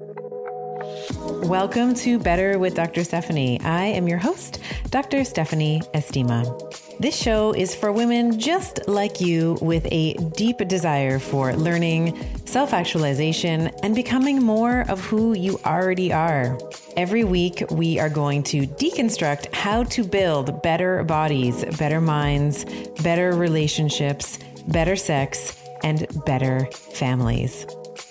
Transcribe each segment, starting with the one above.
Welcome to Better with Dr. Stephanie. I am your host, Dr. Stephanie Estima. This show is for women just like you with a deep desire for learning, self actualization, and becoming more of who you already are. Every week, we are going to deconstruct how to build better bodies, better minds, better relationships, better sex, and better families.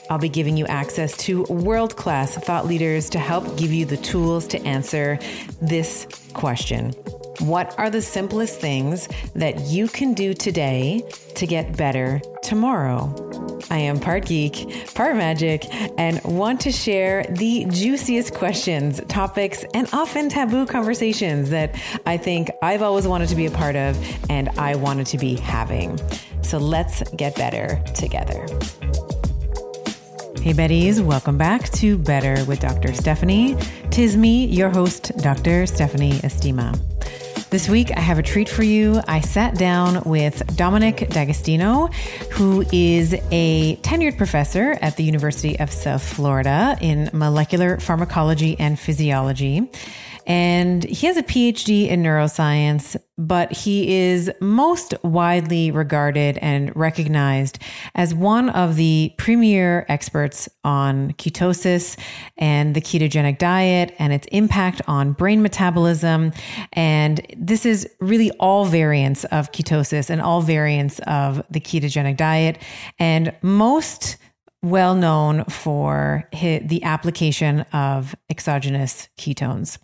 I'll be giving you access to world class thought leaders to help give you the tools to answer this question What are the simplest things that you can do today to get better tomorrow? I am part geek, part magic, and want to share the juiciest questions, topics, and often taboo conversations that I think I've always wanted to be a part of and I wanted to be having. So let's get better together. Hey, Betties, welcome back to Better with Dr. Stephanie. Tis me, your host, Dr. Stephanie Estima. This week, I have a treat for you. I sat down with Dominic D'Agostino, who is a tenured professor at the University of South Florida in molecular pharmacology and physiology. And he has a PhD in neuroscience, but he is most widely regarded and recognized as one of the premier experts on ketosis and the ketogenic diet and its impact on brain metabolism. And this is really all variants of ketosis and all variants of the ketogenic diet. And most well known for the application of exogenous ketones.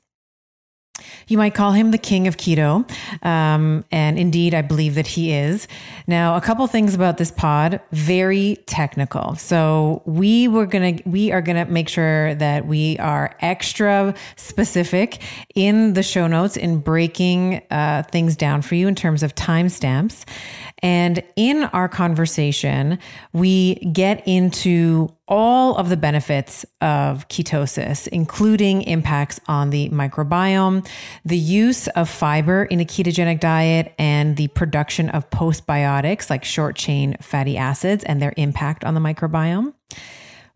You might call him the king of keto. Um, and indeed, I believe that he is. Now, a couple things about this pod, very technical. So we were going to, we are going to make sure that we are extra specific in the show notes in breaking uh, things down for you in terms of timestamps. And in our conversation, we get into all of the benefits of ketosis, including impacts on the microbiome, the use of fiber in a ketogenic diet, and the production of postbiotics like short chain fatty acids and their impact on the microbiome.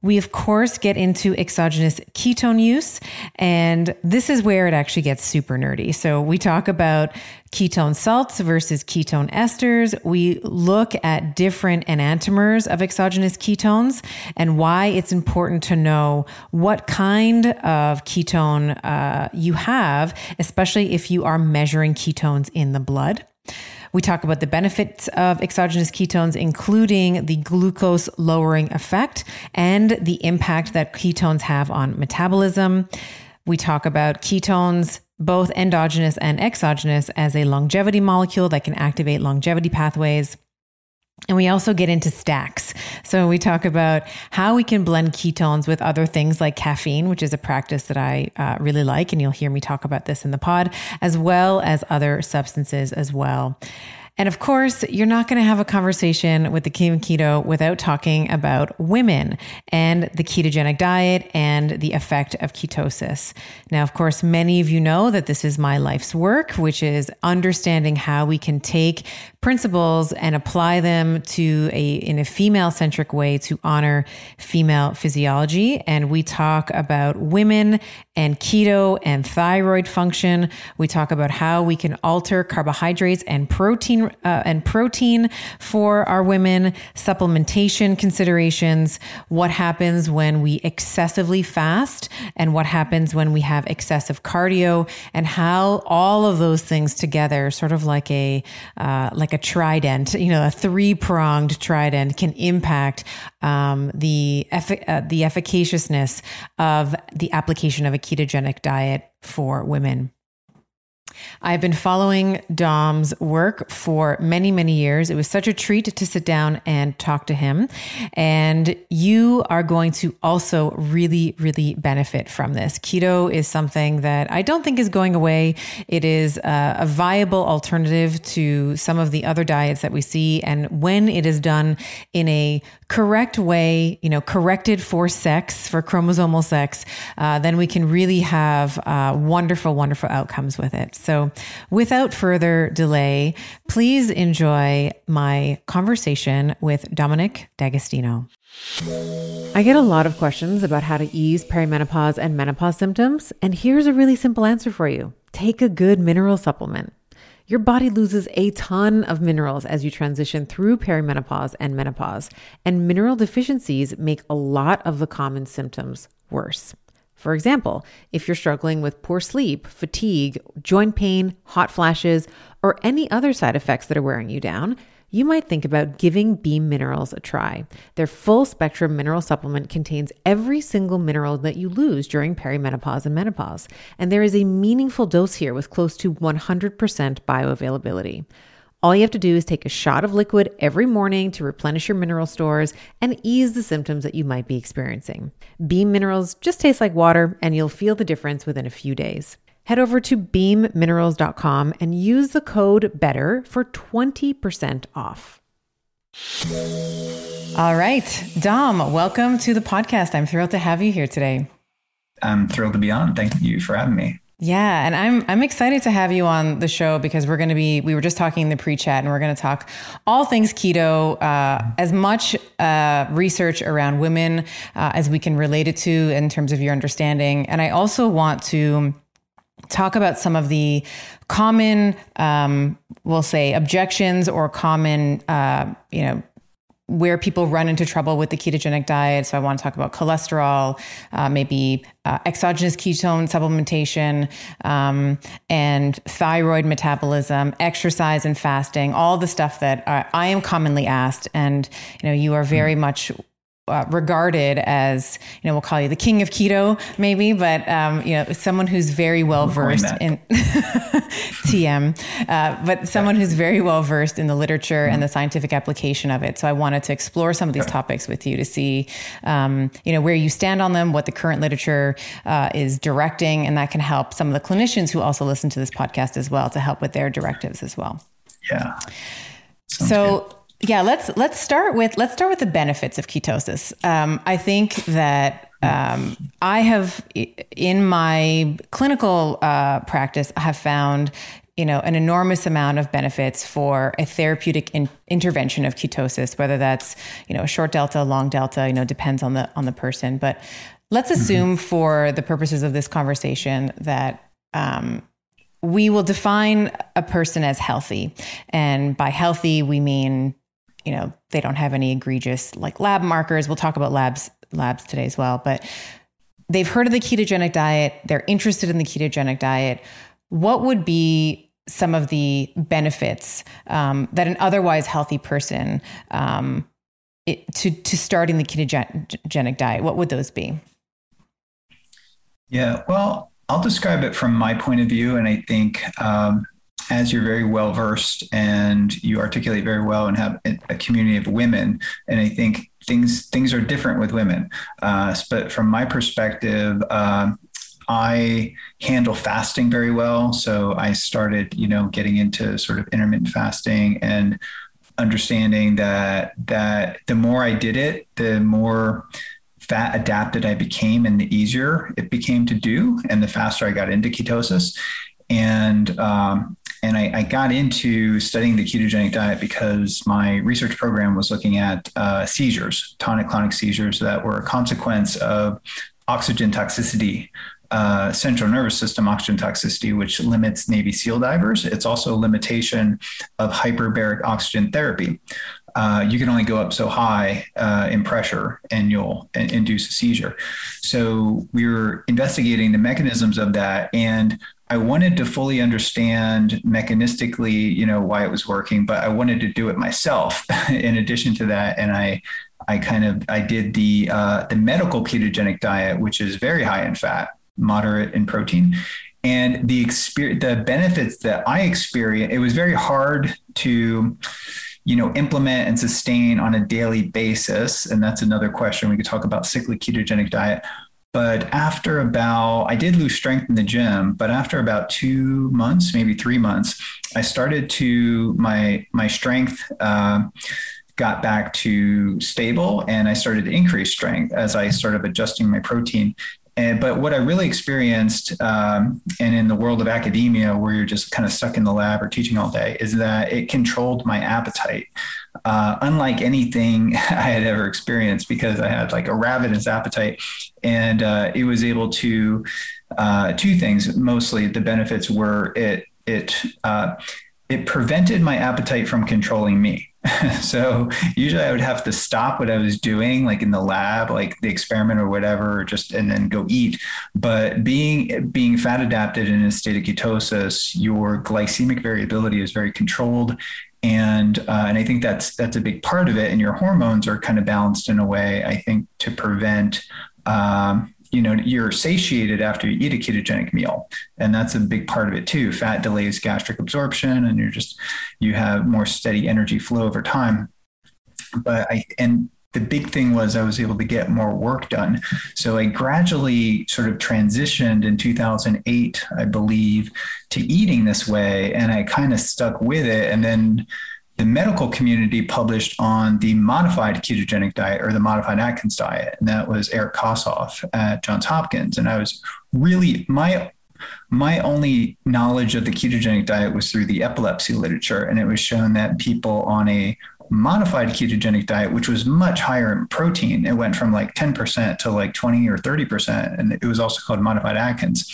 We, of course, get into exogenous ketone use, and this is where it actually gets super nerdy. So, we talk about ketone salts versus ketone esters. We look at different enantiomers of exogenous ketones and why it's important to know what kind of ketone uh, you have, especially if you are measuring ketones in the blood. We talk about the benefits of exogenous ketones, including the glucose lowering effect and the impact that ketones have on metabolism. We talk about ketones, both endogenous and exogenous, as a longevity molecule that can activate longevity pathways. And we also get into stacks. So we talk about how we can blend ketones with other things like caffeine, which is a practice that I uh, really like. And you'll hear me talk about this in the pod, as well as other substances as well. And of course, you're not going to have a conversation with the King of Keto without talking about women and the ketogenic diet and the effect of ketosis. Now, of course, many of you know that this is my life's work, which is understanding how we can take principles and apply them to a in a female centric way to honor female physiology and we talk about women and keto and thyroid function. We talk about how we can alter carbohydrates and protein uh, and protein for our women supplementation considerations what happens when we excessively fast and what happens when we have excessive cardio and how all of those things together sort of like a uh, like a trident, you know, a three pronged trident can impact um, the effic- uh, the efficaciousness of the application of a ketogenic diet for women. I've been following Dom's work for many, many years. It was such a treat to sit down and talk to him. And you are going to also really, really benefit from this. Keto is something that I don't think is going away. It is a, a viable alternative to some of the other diets that we see. And when it is done in a correct way, you know, corrected for sex, for chromosomal sex, uh, then we can really have uh, wonderful, wonderful outcomes with it. So, without further delay, please enjoy my conversation with Dominic D'Agostino. I get a lot of questions about how to ease perimenopause and menopause symptoms, and here's a really simple answer for you take a good mineral supplement. Your body loses a ton of minerals as you transition through perimenopause and menopause, and mineral deficiencies make a lot of the common symptoms worse. For example, if you're struggling with poor sleep, fatigue, joint pain, hot flashes, or any other side effects that are wearing you down, you might think about giving Beam Minerals a try. Their full spectrum mineral supplement contains every single mineral that you lose during perimenopause and menopause, and there is a meaningful dose here with close to 100% bioavailability. All you have to do is take a shot of liquid every morning to replenish your mineral stores and ease the symptoms that you might be experiencing. Beam Minerals just taste like water, and you'll feel the difference within a few days head over to beamminerals.com and use the code BETTER for 20% off. All right, Dom, welcome to the podcast. I'm thrilled to have you here today. I'm thrilled to be on. Thank you for having me. Yeah, and I'm I'm excited to have you on the show because we're going to be we were just talking in the pre-chat and we're going to talk all things keto, uh, as much uh, research around women uh, as we can relate it to in terms of your understanding, and I also want to talk about some of the common, um, we'll say, objections or common, uh, you know, where people run into trouble with the ketogenic diet. So I want to talk about cholesterol, uh, maybe uh, exogenous ketone supplementation, um, and thyroid metabolism, exercise and fasting, all the stuff that I am commonly asked. And you know, you are very much uh, regarded as, you know, we'll call you the king of keto, maybe, but um, you know, someone who's very well versed in TM, uh, but someone who's very well versed in the literature mm-hmm. and the scientific application of it. So I wanted to explore some of these topics with you to see, um, you know, where you stand on them, what the current literature uh, is directing, and that can help some of the clinicians who also listen to this podcast as well to help with their directives as well. Yeah. Sounds so. Good yeah, let's let's start with let's start with the benefits of ketosis. Um, I think that um, I have in my clinical uh, practice have found you know an enormous amount of benefits for a therapeutic in- intervention of ketosis, whether that's you know a short delta, long delta, you know depends on the on the person. But let's mm-hmm. assume mm-hmm. for the purposes of this conversation that um, we will define a person as healthy. And by healthy, we mean you know, they don't have any egregious like lab markers. We'll talk about labs labs today as well, but they've heard of the ketogenic diet, they're interested in the ketogenic diet. What would be some of the benefits um, that an otherwise healthy person um, it, to to starting the ketogenic diet? What would those be? Yeah, well, I'll describe it from my point of view, and I think um, as you're very well versed and you articulate very well and have a community of women, and I think things things are different with women. Uh, but from my perspective, uh, I handle fasting very well. So I started, you know, getting into sort of intermittent fasting and understanding that that the more I did it, the more fat adapted I became and the easier it became to do and the faster I got into ketosis. And um, and I, I, got into studying the ketogenic diet because my research program was looking at uh, seizures, tonic clonic seizures that were a consequence of oxygen toxicity, uh, central nervous system oxygen toxicity, which limits Navy SEAL divers. It's also a limitation of hyperbaric oxygen therapy. Uh, you can only go up so high uh, in pressure and you'll induce a seizure. So we were investigating the mechanisms of that. And I wanted to fully understand mechanistically, you know, why it was working, but I wanted to do it myself. in addition to that, and I, I kind of I did the uh, the medical ketogenic diet, which is very high in fat, moderate in protein, and the experience, the benefits that I experienced. It was very hard to you know implement and sustain on a daily basis and that's another question we could talk about cyclic ketogenic diet but after about, I did lose strength in the gym, but after about two months, maybe three months, I started to, my, my strength, uh, got back to stable and I started to increase strength as I started adjusting my protein. And, but what I really experienced, um, and in the world of academia, where you're just kind of stuck in the lab or teaching all day, is that it controlled my appetite. Uh, unlike anything I had ever experienced because I had like a ravenous appetite, and uh, it was able to uh, two things. Mostly, the benefits were it it uh, it prevented my appetite from controlling me. so usually I would have to stop what I was doing, like in the lab, like the experiment or whatever, just and then go eat. But being being fat adapted in a state of ketosis, your glycemic variability is very controlled, and uh, and I think that's that's a big part of it. And your hormones are kind of balanced in a way, I think, to prevent. Um, you know you're satiated after you eat a ketogenic meal and that's a big part of it too fat delays gastric absorption and you're just you have more steady energy flow over time but i and the big thing was I was able to get more work done. So I gradually sort of transitioned in 2008, I believe, to eating this way. And I kind of stuck with it. And then the medical community published on the modified ketogenic diet or the modified Atkins diet. And that was Eric Kossoff at Johns Hopkins. And I was really, my my only knowledge of the ketogenic diet was through the epilepsy literature and it was shown that people on a modified ketogenic diet, which was much higher in protein. It went from like 10% to like 20 or 30%. And it was also called modified Atkins.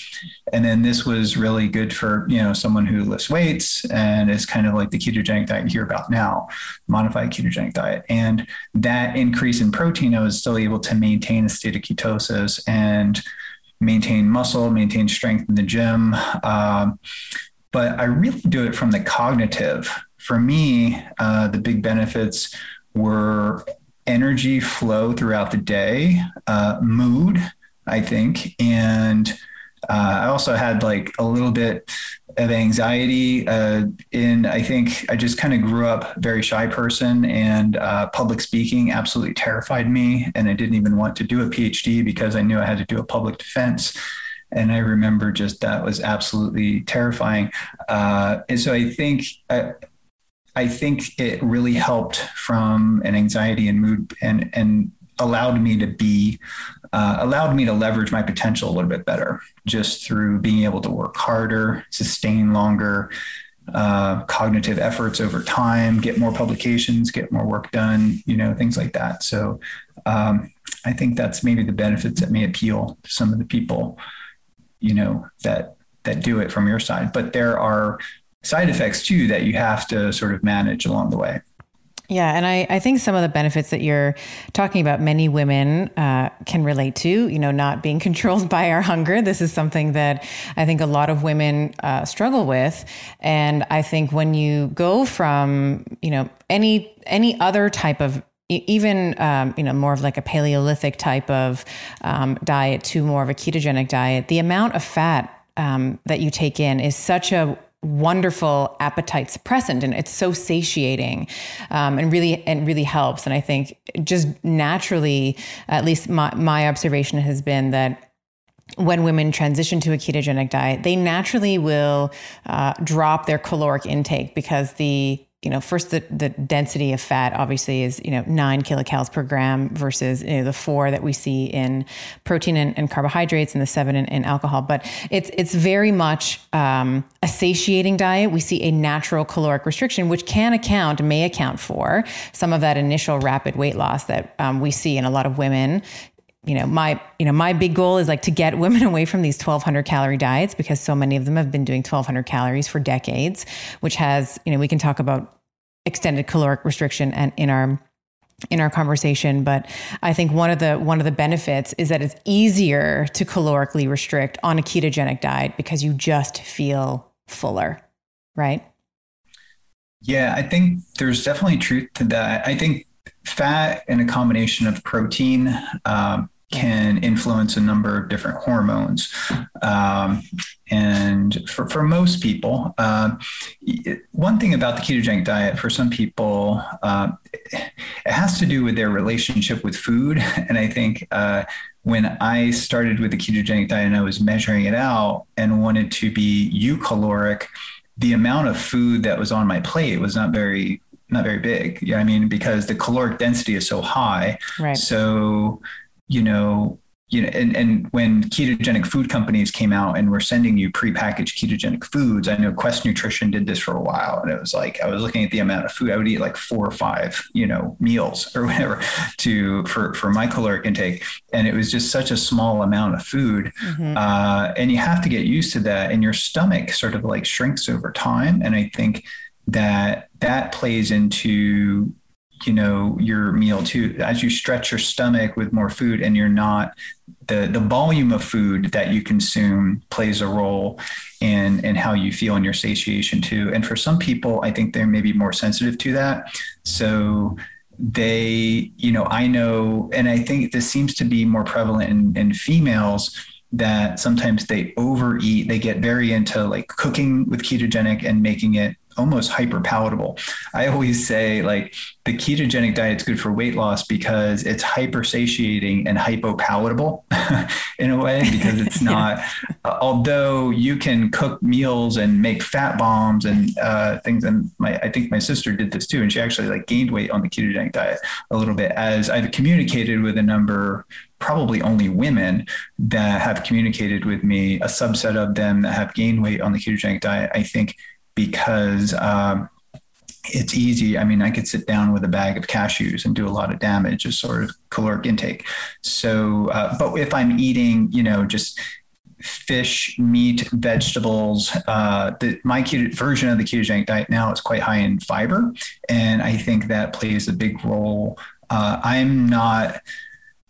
And then this was really good for, you know, someone who lifts weights and is kind of like the ketogenic diet you hear about now, modified ketogenic diet. And that increase in protein, I was still able to maintain a state of ketosis and maintain muscle, maintain strength in the gym. Um, but I really do it from the cognitive for me, uh, the big benefits were energy flow throughout the day, uh, mood, I think, and uh, I also had like a little bit of anxiety. Uh, in I think I just kind of grew up very shy person, and uh, public speaking absolutely terrified me, and I didn't even want to do a PhD because I knew I had to do a public defense and I remember just that was absolutely terrifying. Uh, and so I think uh, I think it really helped from an anxiety and mood and and allowed me to be uh, allowed me to leverage my potential a little bit better just through being able to work harder, sustain longer, uh, cognitive efforts over time, get more publications, get more work done, you know, things like that. So um, I think that's maybe the benefits that may appeal to some of the people, you know, that that do it from your side. But there are side effects too that you have to sort of manage along the way. Yeah, and I, I think some of the benefits that you're talking about, many women uh, can relate to, you know, not being controlled by our hunger. This is something that I think a lot of women uh, struggle with. And I think when you go from, you know, any any other type of even um, you know more of like a paleolithic type of um, diet to more of a ketogenic diet the amount of fat um, that you take in is such a wonderful appetite suppressant and it's so satiating um, and really and really helps. And i think just naturally at least my, my observation has been that when women transition to a ketogenic diet, they naturally will uh, drop their caloric intake because the you know, first the, the density of fat obviously is, you know, nine kilocalories per gram versus you know, the four that we see in protein and, and carbohydrates and the seven in, in, alcohol. But it's, it's very much um, a satiating diet. We see a natural caloric restriction, which can account, may account for some of that initial rapid weight loss that um, we see in a lot of women you know my you know my big goal is like to get women away from these 1200 calorie diets because so many of them have been doing 1200 calories for decades which has you know we can talk about extended caloric restriction and in our in our conversation but i think one of the one of the benefits is that it's easier to calorically restrict on a ketogenic diet because you just feel fuller right? Yeah i think there's definitely truth to that. I think fat and a combination of protein um, can influence a number of different hormones. Um, and for, for most people, uh, one thing about the ketogenic diet, for some people, uh, it has to do with their relationship with food. And I think uh, when I started with the ketogenic diet and I was measuring it out and wanted to be eucaloric, the amount of food that was on my plate was not very not very big. Yeah, I mean, because the caloric density is so high. Right. So you know, you know, and, and when ketogenic food companies came out and were sending you prepackaged ketogenic foods, I know Quest Nutrition did this for a while. And it was like, I was looking at the amount of food I would eat like four or five, you know, meals or whatever to, for, for my caloric intake. And it was just such a small amount of food. Mm-hmm. Uh, and you have to get used to that and your stomach sort of like shrinks over time. And I think that that plays into you know your meal too as you stretch your stomach with more food and you're not the the volume of food that you consume plays a role in in how you feel in your satiation too. And for some people i think they're maybe more sensitive to that. So they you know i know and i think this seems to be more prevalent in, in females that sometimes they overeat they get very into like cooking with ketogenic and making it almost hyper palatable. I always say like the ketogenic diet is good for weight loss because it's hyper satiating and hypo palatable in a way because it's not. uh, although you can cook meals and make fat bombs and uh, things, and my I think my sister did this too, and she actually like gained weight on the ketogenic diet a little bit. As I've communicated with a number probably only women that have communicated with me, a subset of them that have gained weight on the ketogenic diet. I think because um, it's easy. I mean, I could sit down with a bag of cashews and do a lot of damage as sort of caloric intake. So, uh, but if I'm eating, you know, just fish, meat, vegetables. Uh, the, my keto, version of the ketogenic diet now is quite high in fiber, and I think that plays a big role. Uh, I'm not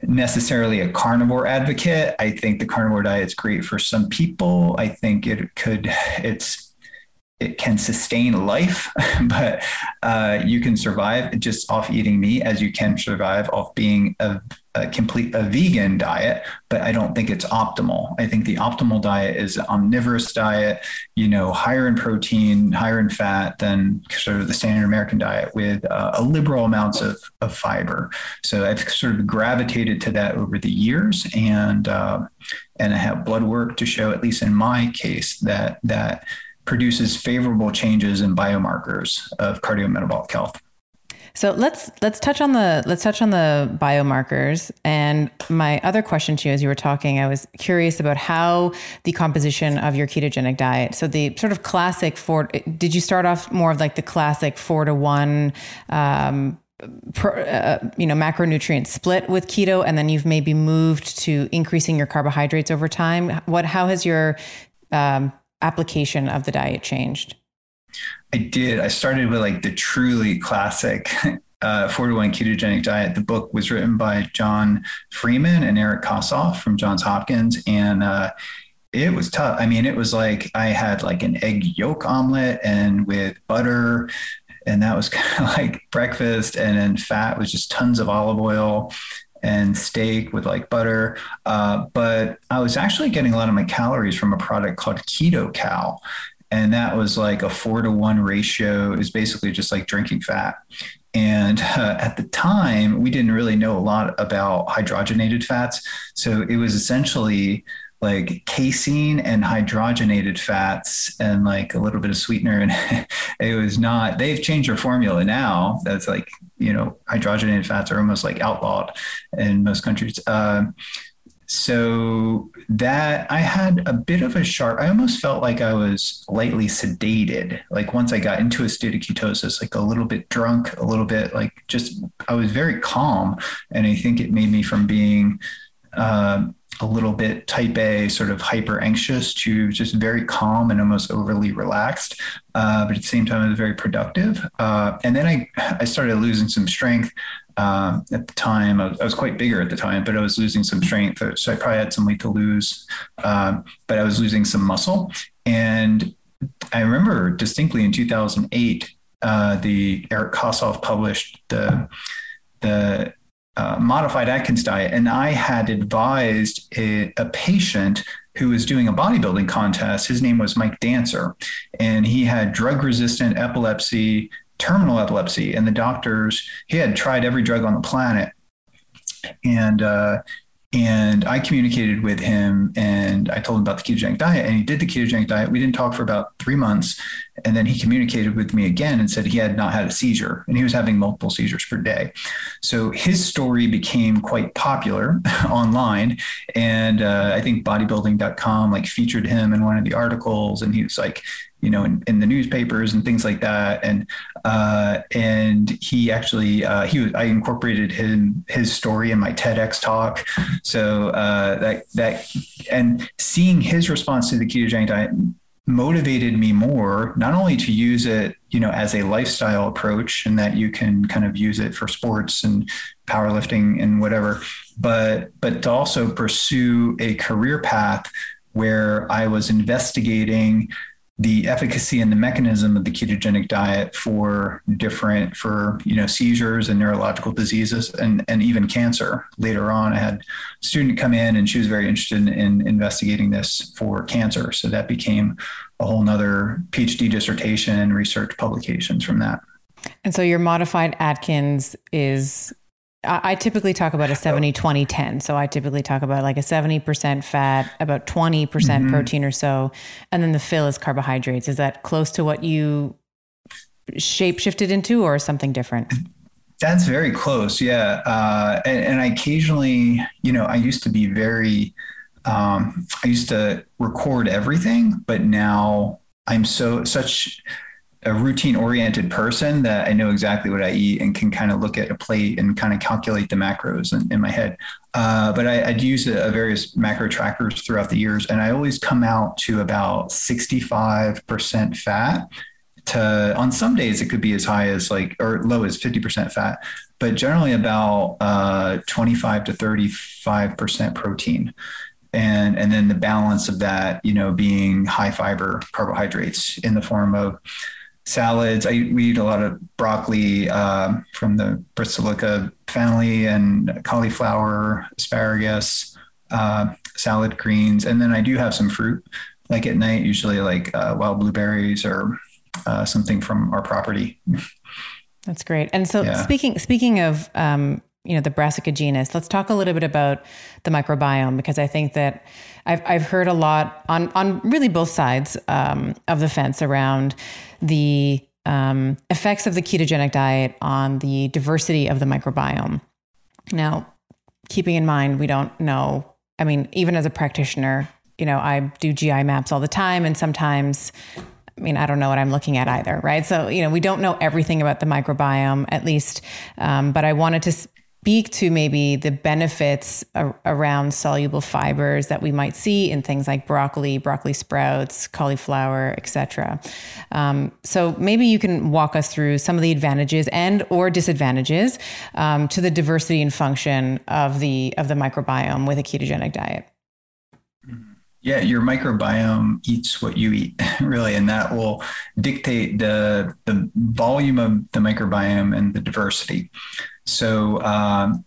necessarily a carnivore advocate. I think the carnivore diet is great for some people. I think it could. It's it can sustain life, but uh, you can survive just off eating meat as you can survive off being a, a, complete a vegan diet. But I don't think it's optimal. I think the optimal diet is an omnivorous diet, you know, higher in protein, higher in fat than sort of the standard American diet with uh, a liberal amounts of, of fiber. So I've sort of gravitated to that over the years, and uh, and I have blood work to show, at least in my case, that that produces favorable changes in biomarkers of cardiometabolic health. So let's let's touch on the let's touch on the biomarkers. And my other question to you, as you were talking, I was curious about how the composition of your ketogenic diet. So the sort of classic four. Did you start off more of like the classic four to one? Um, uh, you know macronutrient split with keto and then you've maybe moved to increasing your carbohydrates over time what how has your um, application of the diet changed? I did. I started with like the truly classic uh, 4 to 1 ketogenic diet. The book was written by John Freeman and Eric Kossoff from Johns Hopkins. And uh, it was tough. I mean, it was like I had like an egg yolk omelet and with butter. And that was kind of like breakfast. And then fat was just tons of olive oil and steak with like butter. Uh, but I was actually getting a lot of my calories from a product called Keto Cal. And that was like a four to one ratio, is basically just like drinking fat. And uh, at the time, we didn't really know a lot about hydrogenated fats. So it was essentially like casein and hydrogenated fats and like a little bit of sweetener and it was not they've changed their formula now. That's like you know hydrogenated fats are almost like outlawed in most countries. Uh, so that i had a bit of a sharp i almost felt like i was lightly sedated. Like once i got into a state of ketosis like a little bit drunk a little bit like just i was very calm and i think it made me from being uh, a little bit type A, sort of hyper anxious to just very calm and almost overly relaxed. Uh, but at the same time, it was very productive. Uh, and then I, I started losing some strength. Um, at the time, I was, I was, quite bigger at the time, but I was losing some strength. So I probably had some weight to lose, um, but I was losing some muscle. And I remember distinctly in 2008, uh, the Eric Kossoff published the the uh, modified Atkins diet, and I had advised a, a, patient who was doing a bodybuilding contest. His name was Mike Dancer, and he had drug resistant epilepsy, terminal epilepsy, and the doctors he had tried every drug on the planet, and uh, and I communicated with him and I told him about the ketogenic diet and he did the ketogenic diet. We didn't talk for about three months. And then he communicated with me again and said he had not had a seizure and he was having multiple seizures per day. So his story became quite popular online. And uh, I think bodybuilding.com like featured him in one of the articles and he was like, you know, in, in the newspapers and things like that. And uh, and he actually uh, he was, I incorporated him his story in my TEDx talk. So uh, that that and seeing his response to the ketogenic diet motivated me more not only to use it you know as a lifestyle approach and that you can kind of use it for sports and powerlifting and whatever but but to also pursue a career path where i was investigating the efficacy and the mechanism of the ketogenic diet for different for you know seizures and neurological diseases and and even cancer. Later on i had a student come in and she was very interested in, in investigating this for cancer. So that became a whole nother phd dissertation and research publications from that. And so your modified atkins is I typically talk about a 70, 20, 10. So I typically talk about like a 70% fat, about 20% mm hmm protein or so. And then the fill is carbohydrates. Is that close to what you shape shifted into or something different? That's very close. Yeah. Uh, and, and I occasionally, you know, I used to be very, um, I used to record everything, but now I'm so, such, a routine oriented person that I know exactly what I eat and can kind of look at a plate and kind of calculate the macros in, in my head. Uh, but I, I'd use a, a various macro trackers throughout the years, and I always come out to about 65% fat. To on some days it could be as high as like or low as 50% fat, but generally about uh, 25 to 35% protein and and then the balance of that you know being high fiber carbohydrates in the form of salads. I we eat a lot of broccoli uh, from the Brassica family and cauliflower, asparagus, uh, salad greens, and then I do have some fruit. Like at night, usually like uh, wild blueberries or uh, something from our property. That's great. And so yeah. speaking speaking of um, you know the Brassica genus, let's talk a little bit about the microbiome because I think that I've I've heard a lot on on really both sides um, of the fence around the um, effects of the ketogenic diet on the diversity of the microbiome. Now, keeping in mind, we don't know. I mean, even as a practitioner, you know, I do GI maps all the time, and sometimes I mean, I don't know what I'm looking at either, right? So, you know, we don't know everything about the microbiome, at least. Um, but I wanted to speak to maybe the benefits around soluble fibers that we might see in things like broccoli, broccoli sprouts, cauliflower, etc. Um, so maybe you can walk us through some of the advantages and or disadvantages um, to the diversity and function of the of the microbiome with a ketogenic diet. Yeah, your microbiome eats what you eat, really, and that will dictate the the volume of the microbiome and the diversity. So um,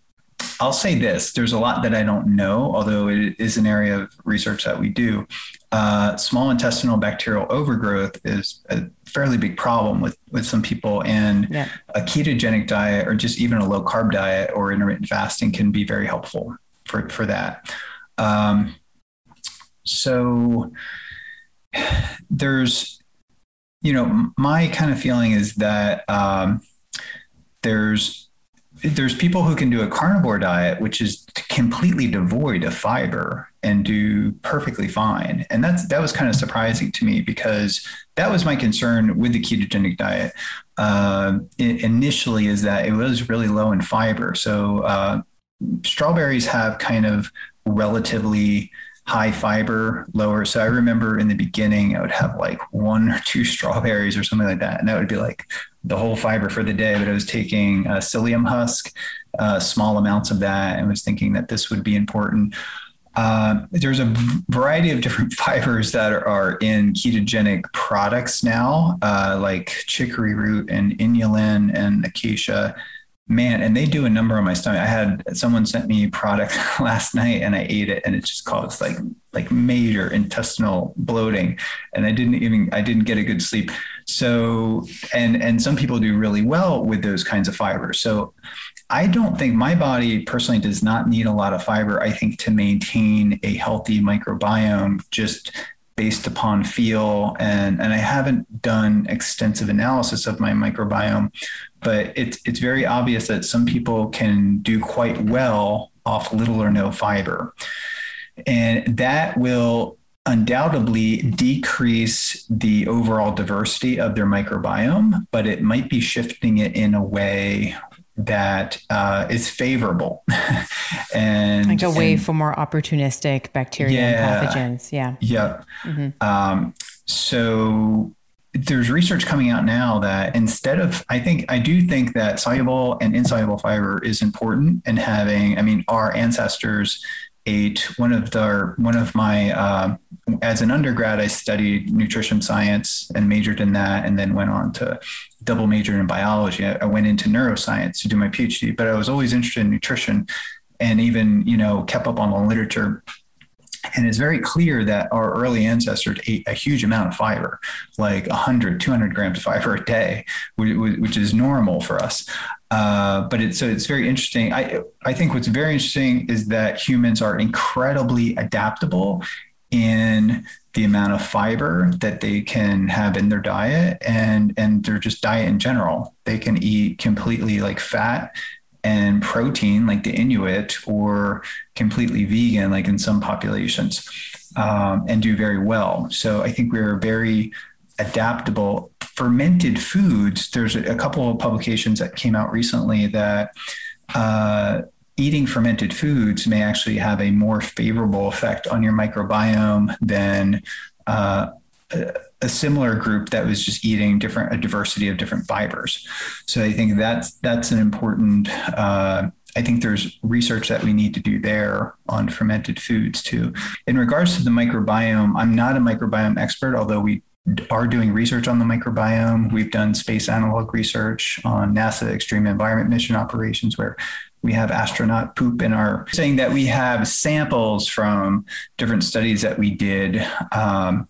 I'll say this: there's a lot that I don't know, although it is an area of research that we do. Uh, small intestinal bacterial overgrowth is a fairly big problem with with some people, and yeah. a ketogenic diet or just even a low carb diet or intermittent fasting can be very helpful for for that. Um, so there's, you know, my kind of feeling is that um, there's there's people who can do a carnivore diet, which is completely devoid of fiber and do perfectly fine. And that's that was kind of surprising to me because that was my concern with the ketogenic diet uh, initially is that it was really low in fiber. So uh, strawberries have kind of relatively high fiber, lower. So I remember in the beginning, I would have like one or two strawberries or something like that. And that would be like the whole fiber for the day. But I was taking a psyllium husk, uh, small amounts of that, and was thinking that this would be important. Uh, there's a variety of different fibers that are, are in ketogenic products now, uh, like chicory root and inulin and acacia man and they do a number on my stomach i had someone sent me product last night and i ate it and it just caused like like major intestinal bloating and i didn't even i didn't get a good sleep so and and some people do really well with those kinds of fibers so I don't think my body personally does not need a lot of fiber. I think to maintain a healthy microbiome, just based upon feel and and I haven't done extensive analysis of my microbiome, but it's it's very obvious that some people can do quite well off little or no fiber. And that will undoubtedly decrease the overall diversity of their microbiome, but it might be shifting it in a way that uh, is favorable. And like away and, for more opportunistic bacteria yeah, and pathogens. Yeah. Yeah mm-hmm. um, so there's research coming out now that instead of i think i do think that soluble and insoluble fiber is important in having i mean our ancestors one of the one of my uh, as an undergrad i studied nutrition science and majored in that and then went on to double major in biology. I, I went into neuroscience to do my phd but i was always interested in nutrition and even you know kept up on the literature and it's very clear that our early ancestors ate a huge amount of fiber, like 100, 200 grams of fiber a day, which is normal for us. Uh, but it's so it's very interesting. I I think what's very interesting is that humans are incredibly adaptable in the amount of fiber that they can have in their diet and and their just diet in general. They can eat completely like fat and protein like the Inuit or completely vegan like in some populations um, and do very well. So I think we're very adaptable fermented foods, there's a, couple of publications that came out recently that uh, eating fermented foods may actually have a more favorable effect on your microbiome than uh, a, similar group that was just eating different a diversity of different fibers. So I think that's that's an important. Uh, I think there's research that we need to do there on fermented foods too. In regards to the microbiome, I'm not a microbiome expert, although we are doing research on the microbiome. We've done space analog research on NASA Extreme Environment Mission operations where we have astronaut poop in our saying that we have samples from different studies that we did um,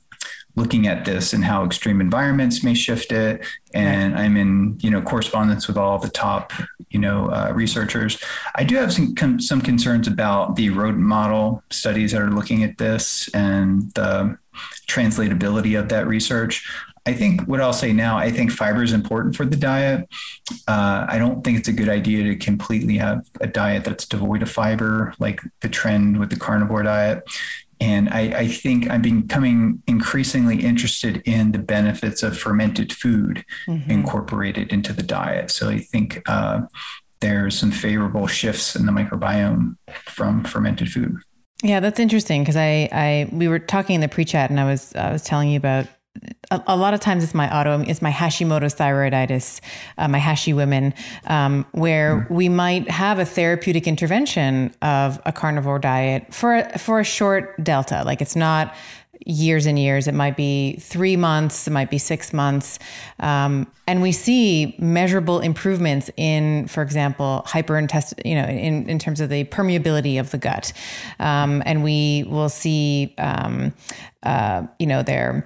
looking at this and how extreme environments may shift it and i'm in you know correspondence with all the top you know uh, researchers i do have some some concerns about the rodent model studies that are looking at this and the translatability of that research. I think what I'll say now, I think fiber is important for the diet. Uh, I don't think it's a good idea to completely have a diet that's devoid of fiber, like the trend with the carnivore diet. And I, I think I'm becoming increasingly interested in the benefits of fermented food mm-hmm. incorporated into the diet. So I think uh, there's some favorable shifts in the microbiome from fermented food. Yeah, that's interesting because I, I, we were talking in the pre-chat, and I was, I was telling you about a, a lot of times it's my auto, it's my Hashimoto's thyroiditis, uh, my Hashi women, um, where mm. we might have a therapeutic intervention of a carnivore diet for for a short delta. Like it's not years and years. It might be three months, it might be six months. Um, and we see measurable improvements in, for example, hyperintestinal, you know, in, in terms of the permeability of the gut. Um, and we will see, um, uh, you know, their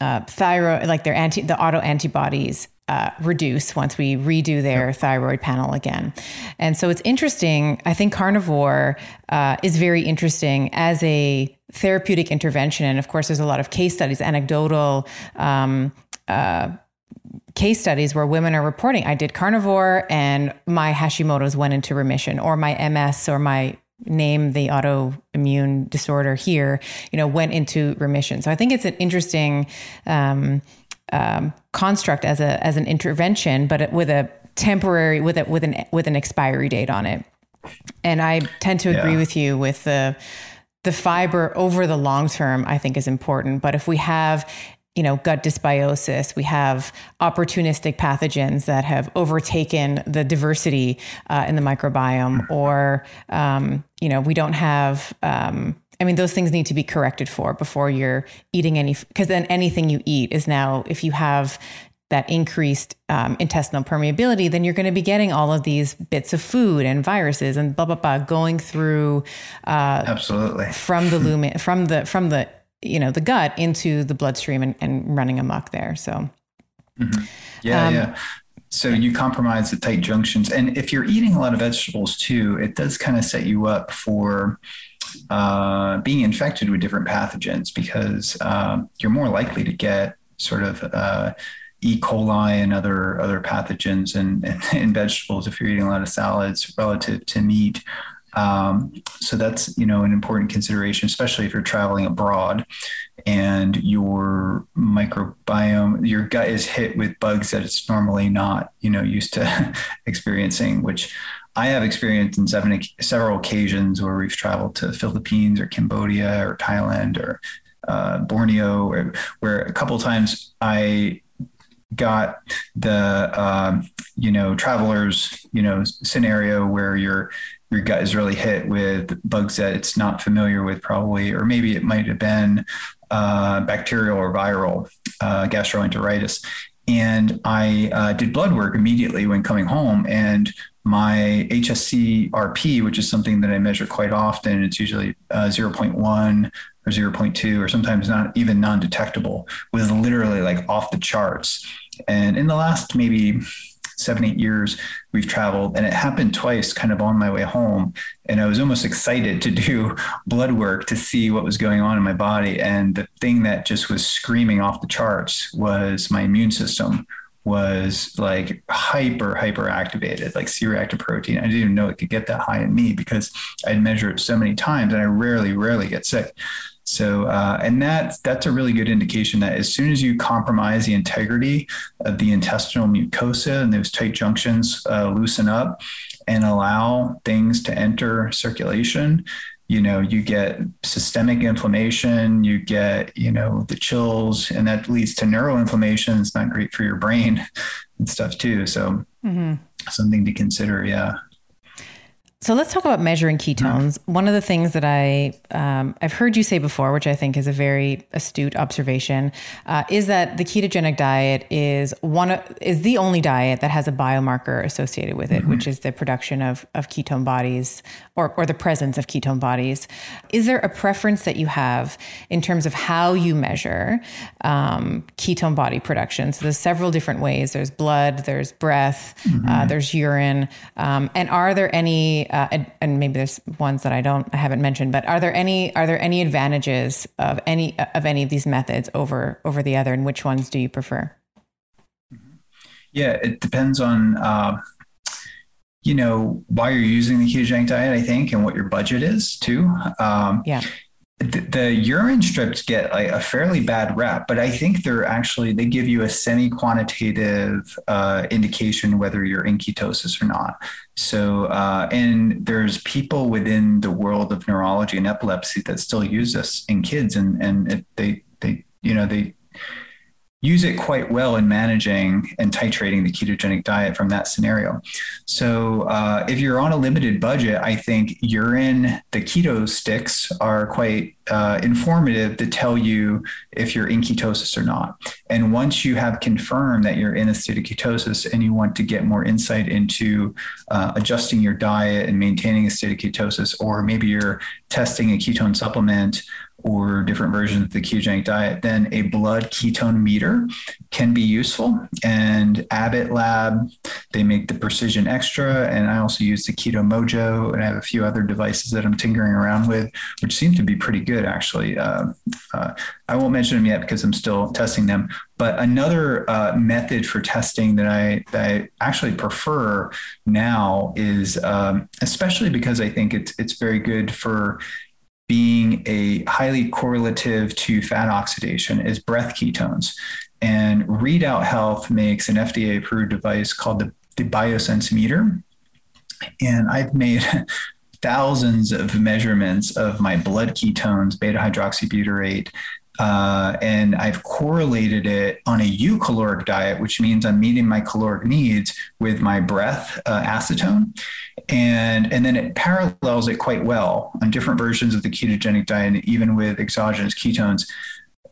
uh, thyroid, like their anti, the auto antibodies uh, reduce once we redo their thyroid panel again. And so it's interesting. I think carnivore uh, is very interesting as a therapeutic intervention. And of course, there's a lot of case studies, anecdotal. Um, uh, case studies where women are reporting I did carnivore and my Hashimoto's went into remission or my MS or my name the autoimmune disorder here, you know, went into remission. So I think it's an interesting um, um, construct as a as an intervention, but with a temporary with a with an with an expiry date on it. And I tend to agree yeah. with you with the the fiber over the long term. I think is important. But if we have you know, gut dysbiosis. We have opportunistic pathogens that have overtaken the diversity uh, in the microbiome, or um, you know, we don't have. Um, I mean, those things need to be corrected for before you're eating any, because then anything you eat is now, if you have that increased um, intestinal permeability, then you're going to be getting all of these bits of food and viruses and blah blah blah going through. Uh, Absolutely. From the lumen, from the from the you know the gut into the bloodstream and, and running amok there. So mm-hmm. yeah, um, yeah. So you compromise the tight junctions. And if you're eating a lot of vegetables too, it does kind of set you up for uh, being infected with different pathogens because um, you're more likely to get sort of uh, E. coli and other other pathogens in, in, vegetables if you're eating a lot of salads relative to meat. Um, so that's you know an important consideration, especially if you're traveling abroad and your microbiome, your gut is hit with bugs that it's normally not you know used to experiencing, which I have experienced in seven, several occasions where we've traveled to Philippines or Cambodia or Thailand or uh, Borneo, where, where a couple times I got the um, you know travelers you know scenario where your your gut is really hit with bugs that it's not familiar with probably or maybe it might have been uh, bacterial or viral uh, gastroenteritis and I uh, did blood work immediately when coming home and my HSCRP, which is something that I measure quite often, it's usually uh, 0.1 or 0.2 or sometimes not even non-detectable, was literally like off the charts. And in the last maybe seven, eight years, we've traveled, and it happened twice kind of on my way home. And I was almost excited to do blood work to see what was going on in my body. And the thing that just was screaming off the charts was my immune system was like hyper hyper activated like c-reactive protein i didn't even know it could get that high in me because i'd measured it so many times and i rarely rarely get sick so, uh, and that's that's a really good indication that as soon as you compromise the integrity of the intestinal mucosa and those tight junctions uh, loosen up and allow things to enter circulation, you know, you get systemic inflammation, you get, you know, the chills, and that leads to neuroinflammation. It's not great for your brain and stuff too. So, mm-hmm. something to consider. Yeah. So let's talk about measuring ketones. One of the things that I um, I've heard you say before, which I think is a very astute observation, uh, is that the ketogenic diet is one of, is the only diet that has a biomarker associated with it, mm-hmm. which is the production of of ketone bodies or or the presence of ketone bodies. Is there a preference that you have in terms of how you measure um, ketone body production? So there's several different ways. There's blood, there's breath, uh, mm-hmm. uh, there's urine, um, and are there any uh, and, and, maybe there's ones that I don't, I haven't mentioned, but are there any, are there any advantages of any, of any of these methods over, over the other? And which ones do you prefer? Yeah, it depends on, uh, you know, why you're using the ketogenic diet, I think, and what your budget is too. Um, yeah the, the, urine strips get like a fairly bad rep, but I think they're actually they give you a semi-quantitative uh, indication whether you're in ketosis or not. So, uh, and there's people within the world of neurology and epilepsy that still use this in kids, and and it, they they you know they use it quite well in managing and titrating the ketogenic diet from that scenario. So, uh, if you're on a limited budget, I think urine, the keto sticks are quite uh, informative to tell you if you're in ketosis or not. And once you have confirmed that you're in a state of ketosis and you want to get more insight into uh, adjusting your diet and maintaining a state of ketosis, or maybe you're testing a ketone supplement or different versions of the ketogenic diet, then a blood ketone meter can be useful. And Abbott Lab, they make the Precision Xtra, and I also use the Keto Mojo, and I have a few other devices that I'm tinkering around with, which seem to be pretty good actually. Uh, uh, I won't mention them yet because I'm still testing them. But another uh, method for testing that I that I actually prefer now is, um, especially because I think it's it's very good for being a highly correlative to fat oxidation is breath ketones. And Readout Health makes an FDA approved device called the, the Biosense meter. And I've made thousands of measurements of my blood ketones, beta hydroxybutyrate, uh, and I've correlated it on a eucaloric diet, which means I'm meeting my caloric needs with my breath uh, acetone, and and then it parallels it quite well on different versions of the ketogenic diet, even with exogenous ketones.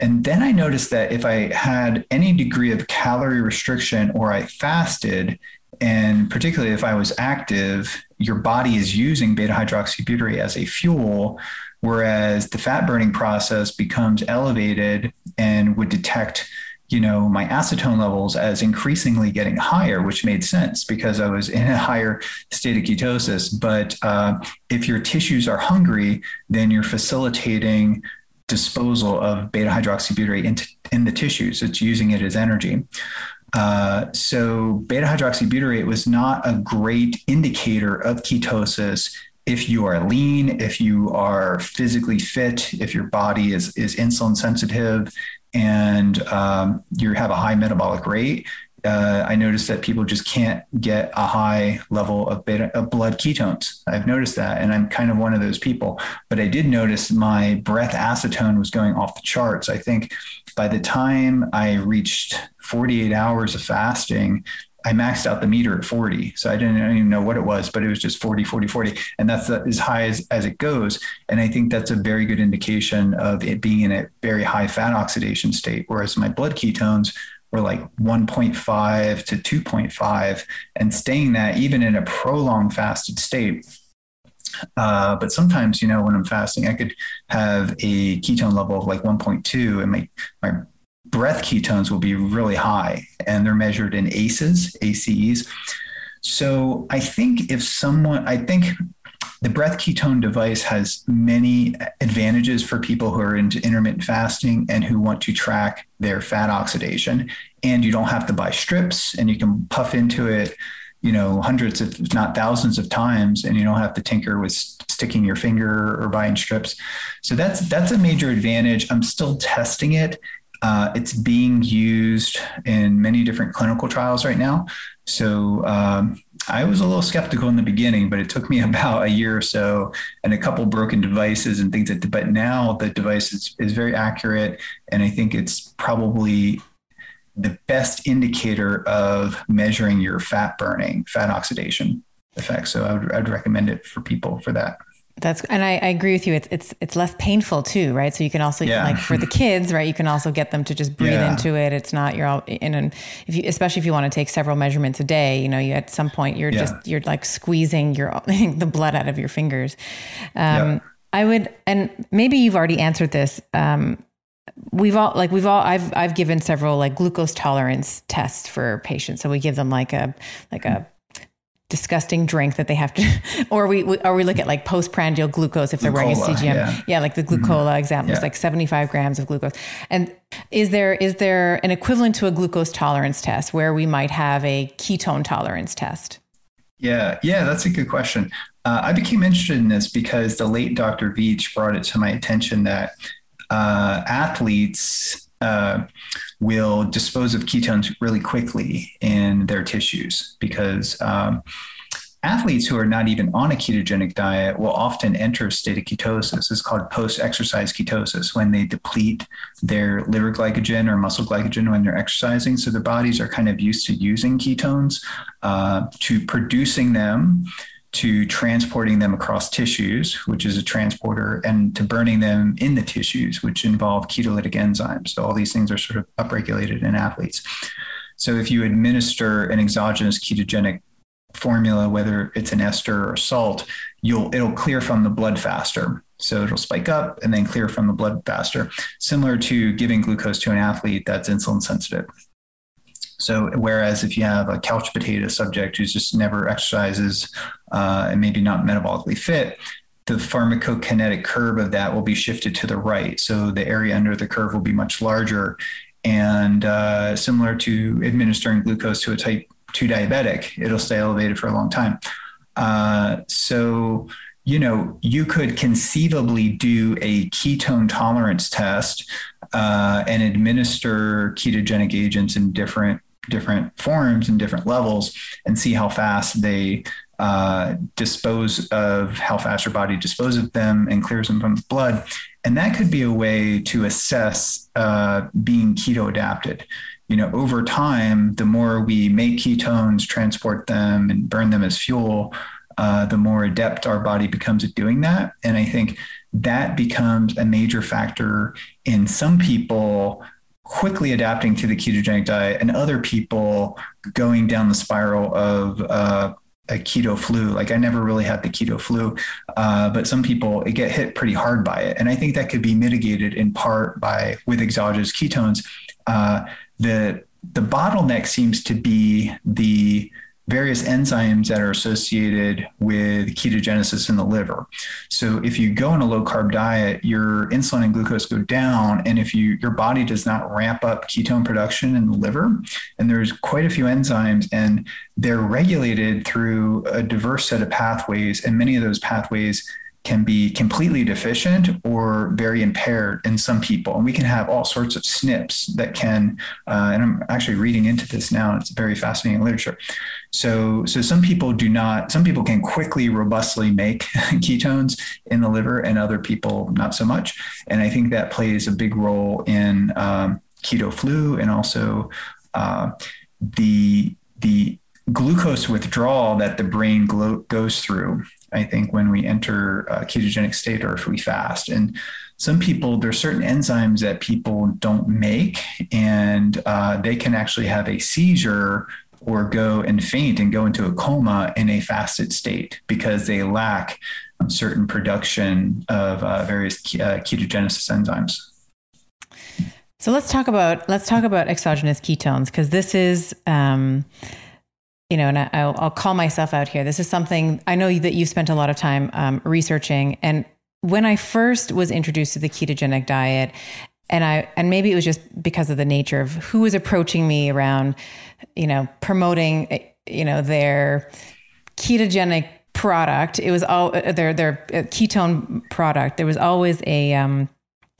And then I noticed that if I had any degree of calorie restriction or I fasted, and particularly if I was active, your body is using beta hydroxybutyrate as a fuel whereas the fat burning process becomes elevated and would detect you know, my acetone levels as increasingly getting higher, which made sense because I was in a higher state of ketosis. But uh, if your tissues are hungry, then you're facilitating disposal of beta hydroxybutyrate into in the tissues. It's using it as energy. Uh, so beta hydroxybutyrate was not a great indicator of ketosis if you are lean, if you are physically fit, if your body is is insulin sensitive, and um, you have a high metabolic rate, uh, I noticed that people just can't get a high level of beta of blood ketones. I've noticed that, and I'm kind of one of those people. But I did notice my breath acetone was going off the charts. I think by the time I reached 48 hours of fasting, I maxed out the meter at 40. So I didn't even know what it was, but it was just 40, 40, 40. And that's as high as, as it goes. And I think that's a very good indication of it being in a very high fat oxidation state. Whereas my blood ketones were like 1.5 to 2.5 and staying that even in a prolonged fasted state. Uh, but sometimes, you know, when I'm fasting, I could have a ketone level of like 1.2 and my, my breath ketones will be really high and they're measured in ACEs, ACEs. So I think if someone, I think the breath ketone device has many advantages for people who are into intermittent fasting and who want to track their fat oxidation. And you don't have to buy strips and you can puff into it, you know, hundreds if not thousands of times and you don't have to tinker with sticking your finger or buying strips. So that's that's a major advantage. I'm still testing it uh, it's being used in many different clinical trials right now. So um, I was a little skeptical in the beginning, but it took me about a year or so and a couple broken devices and things that. But now the device is, is very accurate. And I think it's probably the best indicator of measuring your fat burning, fat oxidation effect. So I would, I'd recommend it for people for that. That's and I, I, agree with you. It's it's it's less painful too, right? So you can also yeah. like for the kids, right? You can also get them to just breathe yeah. into it. It's not you're all in and if you especially if you want to take several measurements a day, you know, you at some point you're yeah. just you're like squeezing your the blood out of your fingers. Um, I would, and maybe you've already answered this. Um, we've all like we've all I've I've given several like glucose tolerance tests for patients. So we give them like a like a disgusting drink that they have to, or we, we or we look at like postprandial glucose if they're wearing a CGM. Yeah. yeah like the glucola mm-hmm. example yeah. is like 75 grams of glucose. And is there is there an equivalent to a glucose tolerance test where we might have a ketone tolerance test? Yeah, yeah, that's a good question. Uh, I became interested in this because the late Dr. Veech brought it to my attention that uh, athletes uh, will dispose of ketones really quickly in their tissues because um, athletes who are not even on a ketogenic diet will often enter a state of ketosis. It's called post exercise ketosis when they deplete their liver glycogen or muscle glycogen when they're exercising. So their bodies are kind of used to using ketones, uh, to producing them to transporting them across tissues, which is a transporter, and to burning them in the tissues, which involve ketolytic enzymes. So all these things are sort of upregulated in athletes. So if you administer an exogenous ketogenic formula, whether it's an ester or salt, you'll it'll clear from the blood faster. So it'll spike up and then clear from the blood faster, similar to giving glucose to an athlete that's insulin sensitive. So, whereas if you have a couch potato subject who's just never exercises uh, and maybe not metabolically fit, the pharmacokinetic curve of that will be shifted to the right. So, the area under the curve will be much larger. And uh, similar to administering glucose to a type 2 diabetic, it'll stay elevated for a long time. Uh, so, you know, you could conceivably do a ketone tolerance test uh, and administer ketogenic agents in different different forms and different levels and see how fast they uh, dispose of how fast your body disposes of them and clears them from the blood. And that could be a way to assess uh, being keto adapted. You know, over time, the more we make ketones, transport them, and burn them as fuel, uh, the more adept our body becomes at doing that. And I think that becomes a major factor in some people quickly adapting to the ketogenic diet and other people going down the spiral of uh, a keto flu. Like I never really had the keto flu, uh, but some people get hit pretty hard by it, and I think that could be mitigated in part by with exogenous ketones uh, the the bottleneck seems to be the various enzymes that are associated with ketogenesis in the liver. So if you go on a low carb diet, your insulin and glucose go down and if you your body does not ramp up ketone production in the liver and there's quite a few enzymes and they're regulated through a diverse set of pathways and many of those pathways can be completely deficient or very impaired in some people. And we can have all sorts of SNPs that can, uh, and I'm actually reading into this now, it's very fascinating literature. So, so some people do not, some people can quickly, robustly make ketones in the liver and other people not so much. And I think that plays a big role in um, keto flu and also uh, the, the glucose withdrawal that the brain glo- goes through I think, when we enter a ketogenic state or if we fast. And some people, there's certain enzymes that people don't make, and uh, they can actually have a seizure or go and faint and go into a coma in a fasted state because they lack certain production of uh, various uh, ketogenesis enzymes. So let's talk about let's talk about exogenous ketones because this is um, you know, and I, will I'll call myself out here. This is something I know that you've spent a lot of time um, researching. And when I first was introduced to the ketogenic diet, and I and maybe it was just because of the nature of who was approaching me around, you know, promoting, eh, you know, their ketogenic product. It was all uh, their their uh, ketone product. There was always a um,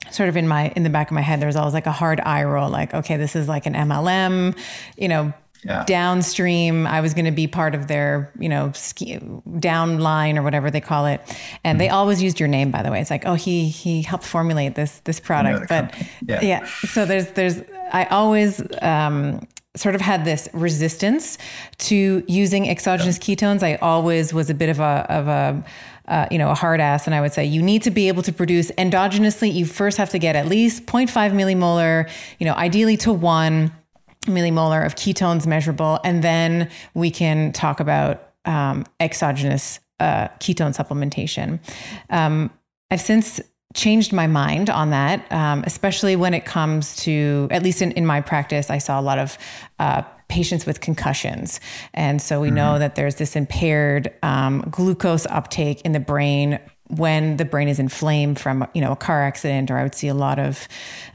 sort of in my in the back of my head there was always like a hard eye roll like okay this is like an mlm you know yeah. downstream. I was going to be part of their, you know, ski, downline or whatever they call it. And mm-hmm. they always used your name, by the way. It's like, oh, he he helped formulate this this product. But yeah. yeah. so there's there's I always um, sort of had this resistance to using exogenous yeah. ketones. I always was a bit of a of a uh, you know, a hard ass. And I would say you need to be able to produce endogenously. You first have to get at least 0.5 millimolar, you know, ideally to one millimolar of ketones measurable, and then we can talk about um, exogenous uh, ketone supplementation. Um, I've since changed my mind on that, um, especially when it comes to, at least in, in my practice, I saw a lot of uh, patients with concussions. And so we mm-hmm. know that there's this impaired um, glucose uptake in the brain when the brain is inflamed from, you know, a car accident, or I would see a lot of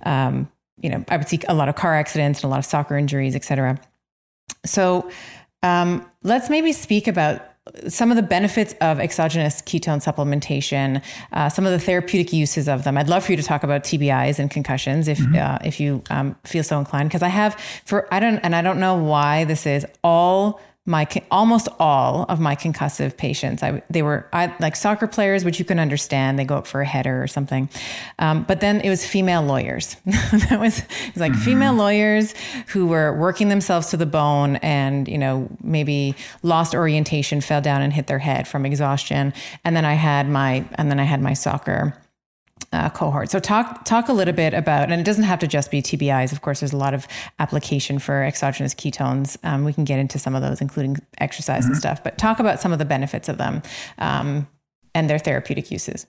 um, you know, I would see a lot of car accidents and a lot of soccer injuries, et cetera. So um, let's maybe speak about some of the benefits of exogenous ketone supplementation, uh, some of the therapeutic uses of them. I'd love for you to talk about TBIs and concussions if mm-hmm. uh, if you um, feel so inclined, because I have for I don't and I don't know why this is all my almost all of my concussive patients I, they were I, like soccer players which you can understand they go up for a header or something. Um, but then it was female lawyers. That was, it was like mm-hmm. female lawyers who were working themselves to the bone and you know maybe lost orientation fell down and hit their head from exhaustion. And then i had my and then i had my soccer uh, cohort. So talk talk a little bit about, and it doesn't have to just be TBIs. Of course, there's a lot of application for exogenous ketones. Um, we can get into some of those, including exercise mm-hmm. and stuff. But talk about some of the benefits of them um, and their therapeutic uses.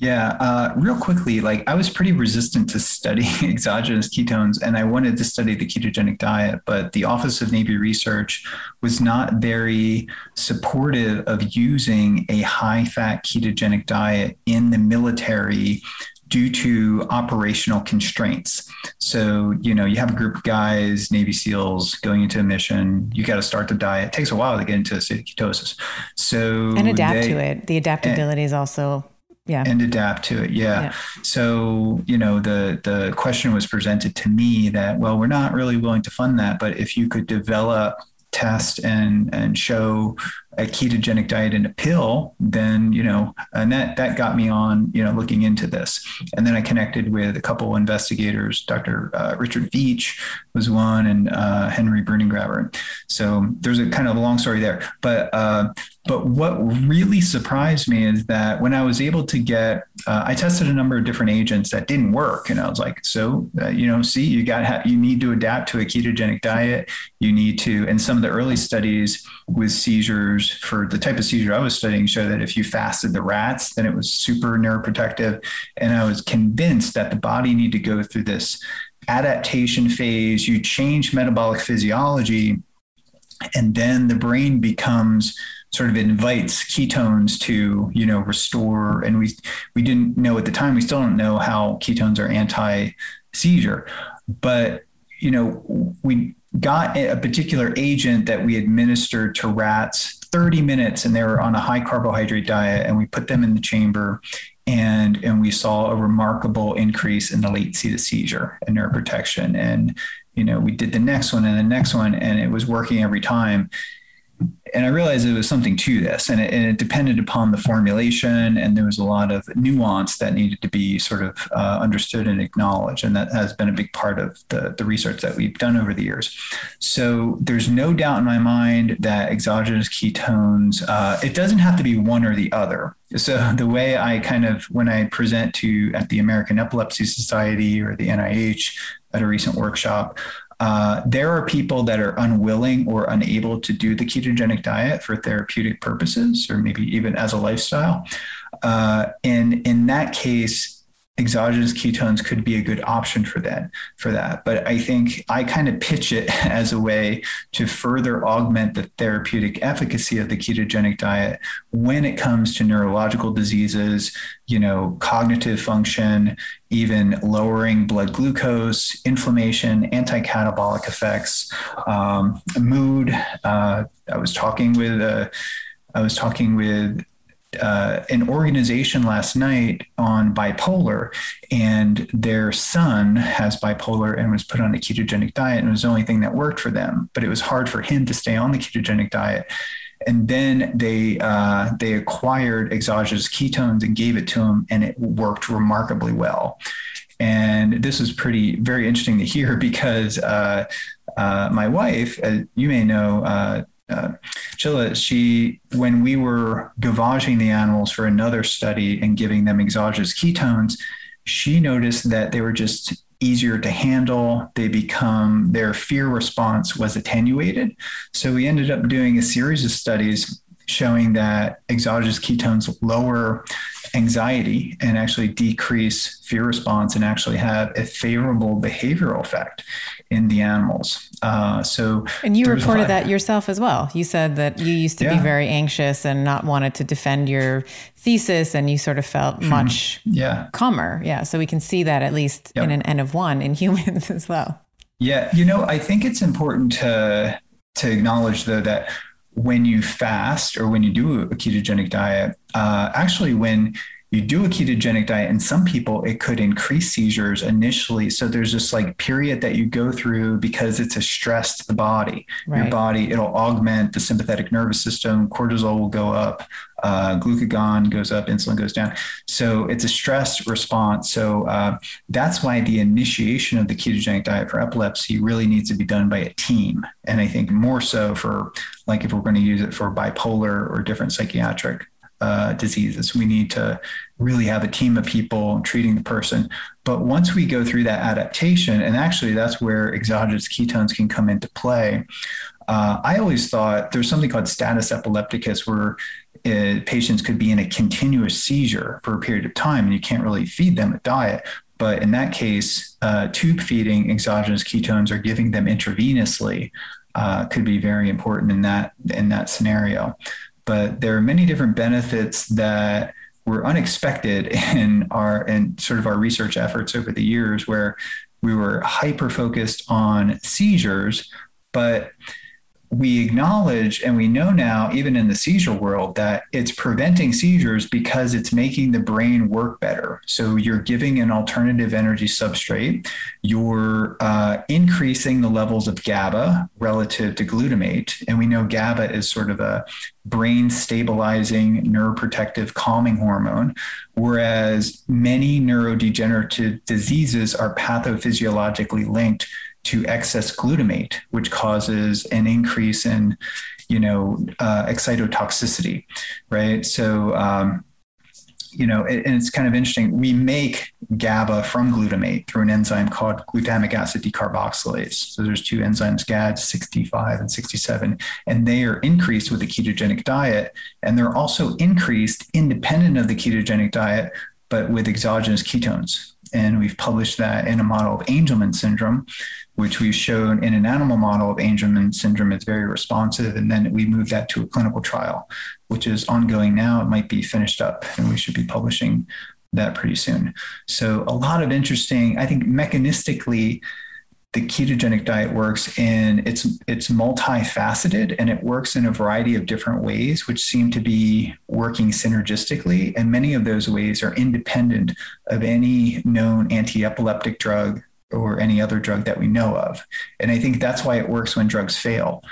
Yeah, uh, real quickly, like I was pretty resistant to studying exogenous ketones and I wanted to study the ketogenic diet, but the Office of Navy Research was not very supportive of using a high fat ketogenic diet in the military due to operational constraints. So, you know, you have a group of guys, Navy SEALs going into a mission, you got to start the diet. It takes a while to get into a state of ketosis. So, and adapt they, to it. The adaptability and, is also yeah. and adapt to it. Yeah. yeah. So, you know, the the question was presented to me that, well, we're not really willing to fund that, but if you could develop test and and show a ketogenic diet in a pill, then you know, and that that got me on you know looking into this. And then I connected with a couple investigators. Dr. Uh, Richard Veech was one, and uh, Henri Brunengraber. So there's a kind of a long story there, but uh, but what really surprised me is that when I was able to get, uh, I tested a number of different agents that didn't work, and I was like, so uh, you know, see, you got you need to adapt to a ketogenic diet. You need to, and some of the early studies with seizures for the type of seizure I was studying show that if you fasted the rats, then it was super neuroprotective, and I was convinced that the body needed to go through this adaptation phase, you change metabolic physiology, and then the brain becomes sort of invites ketones to you know restore and we we didn't know at the time we still don't know how ketones are anti seizure but you know we got a particular agent that we administered to rats 30 minutes and they were on a high carbohydrate diet and we put them in the chamber and and we saw a remarkable increase in the latency to seizure and neuroprotection and you know we did the next one and the next one and it was working every time and I realized there was something to this, and it, and it, depended upon the formulation, and there was a lot of nuance that needed to be sort of uh, understood and acknowledged, and that has been a big part of the, the research that we've done over the years. So there's no doubt in my mind that exogenous ketones, uh, it doesn't have to be one or the other. So the way I kind of when I present to at the American Epilepsy Society or the NIH at a recent workshop, uh, there are people that are unwilling or unable to do the ketogenic diet for therapeutic purposes or maybe even as a lifestyle. Uh, and in that case, exogenous ketones could be a good option for that for that. But i think i kind of pitch it as a way to further augment the therapeutic efficacy of the ketogenic diet when it comes to neurological diseases you know cognitive function even lowering blood glucose inflammation anti-catabolic effects um, mood. Uh, i was talking with uh, I was talking with uh, an organization last night on bipolar, and their son has bipolar and was put on a ketogenic diet, and it was the only thing that worked for them. But it was hard for him to stay on the ketogenic diet. And then they uh, they acquired exogenous ketones and gave it to him, and it worked remarkably well. And this is pretty very interesting to hear because uh, uh, my wife, as you may know, uh, Csilla, she, when we were gavaging the animals for another study and giving them exogenous ketones, she noticed that they were just easier to handle. They become, their fear response was attenuated. So we ended up doing a series of studies showing that exogenous ketones lower anxiety and actually decrease fear response and actually have a favorable behavioral effect in the animals. Uh, so, and you reported that yourself as well. You said that you used to yeah. be very anxious and not wanted to defend your thesis, and you sort of felt hmm. much yeah. calmer. Yeah. So we can see that at least yep. in an N of one in humans as well. Yeah. You know, I think it's important to to acknowledge though that when you fast or when you do a ketogenic diet, uh, actually when you do a ketogenic diet and some people it could increase seizures initially. So there's this like period that you go through because it's a stress to the body. Right. your body it'll augment the sympathetic nervous system cortisol will go up uh, glucagon goes up insulin goes down. So it's a stress response. So uh, that's why the initiation of the ketogenic diet for epilepsy really needs to be done by a team. And i think more so for like if we're going to use it for bipolar or different psychiatric uh, diseases. We need to really have a team of people treating the person. But once we go through that adaptation, and actually that's where exogenous ketones can come into play. Uh, I always thought there's something called status epilepticus where uh, patients could be in a continuous seizure for a period of time and you can't really feed them a diet. But in that case, uh, tube feeding exogenous ketones or giving them intravenously uh, could be very important in that in that scenario but there are many different benefits that were unexpected in our in sort of our research efforts over the years where we were hyper focused on seizures but we acknowledge and we know now, even in the seizure world, that it's preventing seizures because it's making the brain work better. So you're giving an alternative energy substrate, you're uh, increasing the levels of GABA relative to glutamate. And we know GABA is sort of a brain stabilizing, neuroprotective, calming hormone, whereas many neurodegenerative diseases are pathophysiologically linked to excess glutamate, which causes an increase in, you know, uh, excitotoxicity, right? So, um, you know, it, and it's kind of interesting. We make GABA from glutamate through an enzyme called glutamic acid decarboxylase. So there's two enzymes, GAD 65 and 67, and they are increased with the ketogenic diet. And they're also increased independent of the ketogenic diet, but with exogenous ketones. and we've published that in a model of Angelman syndrome, which we've shown in an animal model of Angelman syndrome is very responsive. And then we moved that to a clinical trial, which is ongoing now. It might be finished up, and we should be publishing that pretty soon. So a lot of interesting, I think mechanistically, the ketogenic diet works and it's it's multifaceted and it works in a variety of different ways which seem to be working synergistically and many of those ways are independent of any known anti-epileptic drug or any other drug that we know of. And i think that's why it works when drugs fail.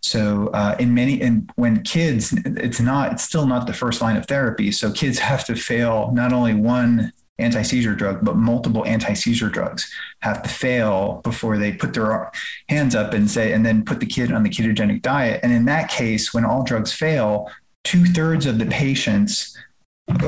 So uh, in many and when kids it's not it's still not the first line of therapy. So kids have to fail not only one anti seizure drug, but multiple anti seizure drugs have to fail before they put their hands up and say, and then put the kid on the ketogenic diet. And in that case, when all drugs fail, two thirds of the patients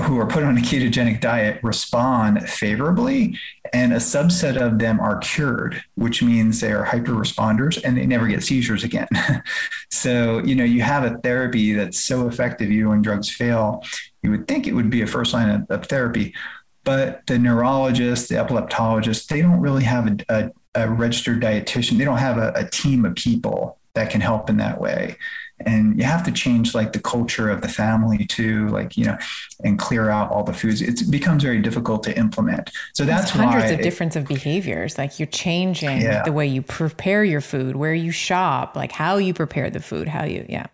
who are put on a ketogenic diet respond favorably, and a subset of them are cured, which means they are hyper responders and they never get seizures again. so, you know, you have a therapy that's so effective, even when drugs fail, you would think it would be a first line of, of therapy but the neurologists, the epileptologists, they don't really have a, a, a registered dietitian. They don't have a, a team of people that can help in that way and you have to change like the culture of the family too like you know and clear out all the foods. It becomes very difficult to implement. So that's hundreds why of difference of behaviors. Like you're changing yeah. the way you prepare your food where you shop like how you prepare the food how you yeah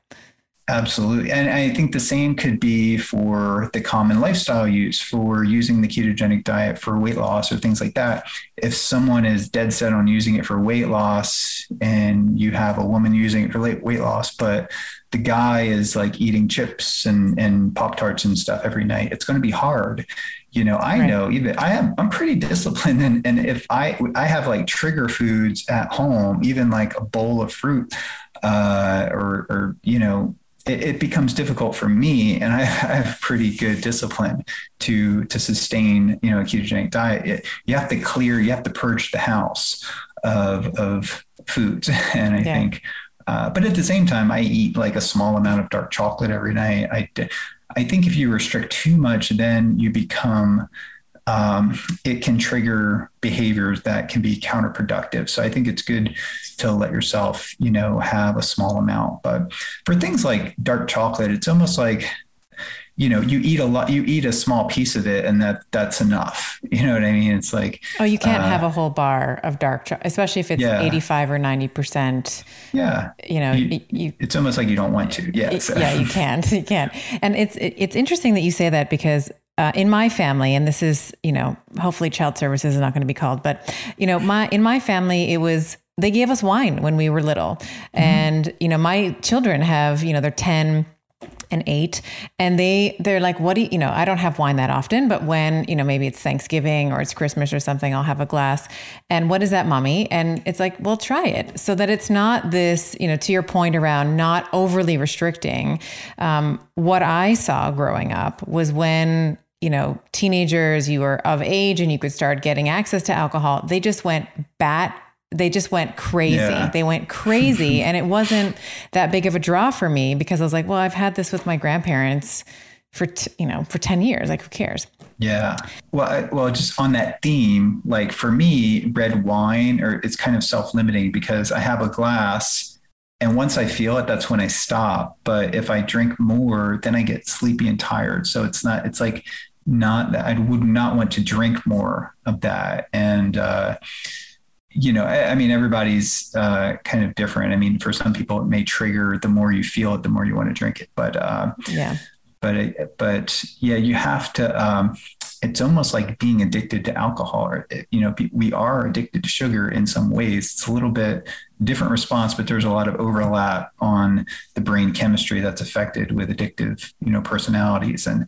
Absolutely. And I think the same could be for the common lifestyle use for using the ketogenic diet for weight loss or things like that. If someone is dead set on using it for weight loss and you have a woman using it for weight loss, but the guy is like eating chips and, and Pop Tarts and stuff every night, it's going to be hard. You know, I right. know even I am, I'm pretty disciplined. And, and if I, I have like trigger foods at home, even like a bowl of fruit, uh, or, or, you know, it, it, becomes difficult for me, and I, have pretty good discipline to to sustain, you know, a ketogenic diet. It, you have to clear, you have to purge the house of of foods, and I yeah. think. Uh, but at the same time, I eat like a small amount of dark chocolate every night. I, I think if you restrict too much, then you become um, it can trigger behaviors that can be counterproductive. So I think it's good to let yourself, you know, have a small amount. But for things like dark chocolate, it's almost like, you know, you eat a lot, you eat a small piece of it, and that that's enough. You know what I mean? It's like oh, you can't uh, have a whole bar of dark chocolate, especially if it's yeah. eighty-five or ninety percent. Yeah, you know, you, you, it's almost like you don't want to. Yeah, so. yeah, you can't, you can't. And it's it's interesting that you say that because uh, in my family, and this is, you know, hopefully child services is not going to be called, but you know, my in my family, it was they gave us wine when we were little, mm-hmm. and you know, my children have, you know, they're ten and eight and they they're like what do you you know i don't have wine that often but when you know maybe it's thanksgiving or it's christmas or something i'll have a glass. And what is that mommy? And it's like well try it. So that it's not this you know to your point around not overly restricting um, what i saw growing up was when you know, teenagers, you were of age and you could start getting access to alcohol, they just went bat they just went crazy. Yeah. They went crazy. and it wasn't that big of a draw for me because I was like, well, I've had this with my grandparents for, t- you know, for 10 years. Like, who cares? Yeah. Well, I, well, just on that theme, like for me, red wine or it's kind of self-limiting because I have a glass and once I feel it, that's when I stop. But if I drink more, then I get sleepy and tired. So it's not, it's like not that I would not want to drink more of that. And, uh, you know, I, I mean, everybody's uh, kind of different. I mean, for some people, it may trigger the more you feel it, the more you want to drink it. But uh, yeah, but but yeah, you have to. Um, it's almost like being addicted to alcohol. You know, we are addicted to sugar in some ways. It's a little bit different response, but there's a lot of overlap on the brain chemistry that's affected with addictive, you know, personalities and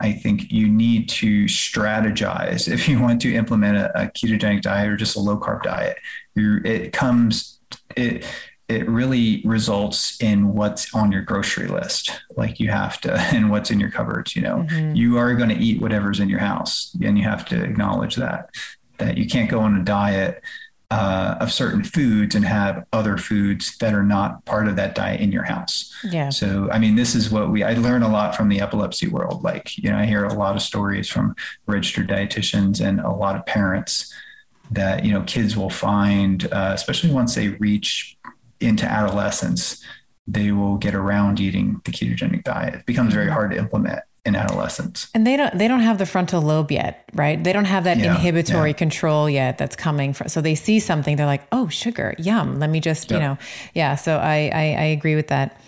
I think you need to strategize if you want to implement a, a ketogenic diet or just a low carb diet. You're, it comes, it, it really results in what's on your grocery list. Like you have to, and what's in your cupboards, you know, mm-hmm. you are going to eat whatever's in your house and you have to acknowledge that, that you can't go on a diet uh, of certain foods and have other foods that are not part of that diet in your house. Yeah. So, I mean, this is what we, I learn a lot from the epilepsy world. Like, you know, I hear a lot of stories from registered dietitians and a lot of parents that, you know, kids will find, uh, especially once they reach into adolescence, they will get around eating the ketogenic diet. It becomes very mm-hmm. hard to implement in adolescence. And they don't they don't have the frontal lobe yet, right? They don't have that yeah, inhibitory yeah. control yet that's coming from so they see something, they're like, oh sugar, yum. Let me just, yep. you know, yeah. So I, I, I agree with that.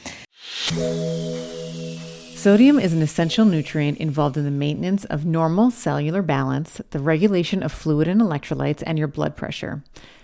Sodium is an essential nutrient involved in the maintenance of normal cellular balance, the regulation of fluid and electrolytes, and your blood pressure.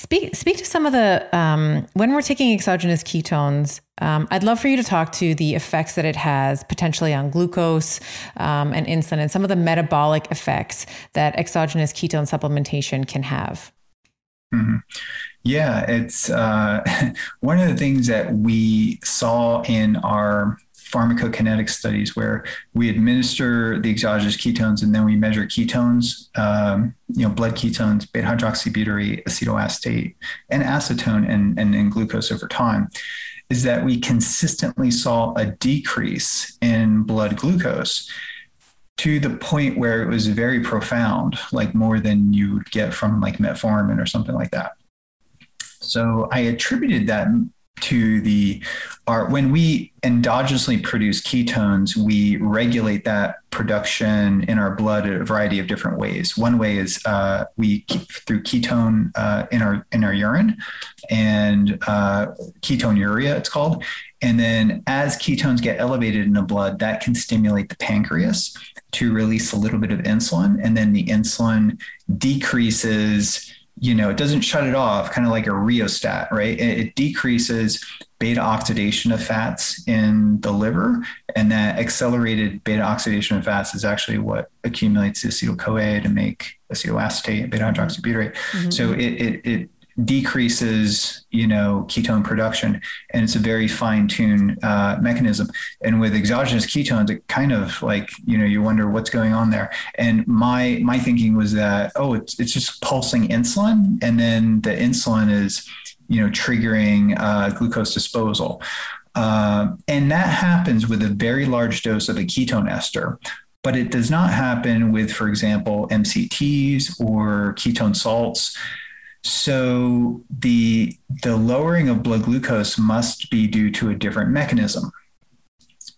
Speak speak to some of the um, when we're taking exogenous ketones. Um, I'd love for you to talk to the effects that it has potentially on glucose um, and insulin, and some of the metabolic effects that exogenous ketone supplementation can have. Mm-hmm. Yeah, it's uh, one of the things that we saw in our pharmacokinetic studies where we administer the exogenous ketones and then we measure ketones, um, you know, blood ketones, beta hydroxybutyrate, acetoacetate, and acetone and, and, and glucose over time, is that we consistently saw a decrease in blood glucose to the point where it was very profound, like more than you would get from like metformin or something like that. So I attributed that to the our when we endogenously produce ketones we regulate that production in our blood a variety of different ways. One way is uh, we keep through ketone uh, in our in our urine and uh, ketonuria it's called. And then as ketones get elevated in the blood that can stimulate the pancreas to release a little bit of insulin. And then the insulin decreases you know, it doesn't shut it off, kind of like a rheostat, right? It, it, decreases beta oxidation of fats in the liver. And that accelerated beta oxidation of fats is actually what accumulates acetyl CoA to make acetoacetate and beta hydroxybutyrate. Mm-hmm. So it, it, it decreases, you know, ketone production, and it's a very fine-tuned uh, mechanism. And with exogenous ketones, it kind of like you know you wonder what's going on there. And my my thinking was that oh, it's it's just pulsing insulin, and then the insulin is you know triggering uh, glucose disposal. Uh, and that happens with a very large dose of a ketone ester, but it does not happen with, for example, MCTs or ketone salts. So the the lowering of blood glucose must be due to a different mechanism.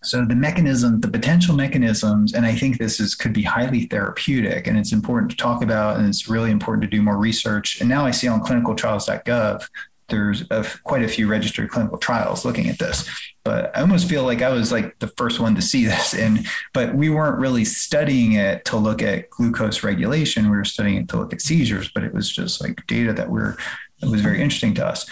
So the mechanism, the potential mechanisms, and I think this is could be highly therapeutic, and it's important to talk about, and it's really important to do more research. And now I see on clinicaltrials.gov there's a, quite a few registered clinical trials looking at this but i almost feel like i was like the first one to see this. And but we weren't really studying it to look at glucose regulation. We were studying it to look at seizures but it was just like data that were that was very interesting to us.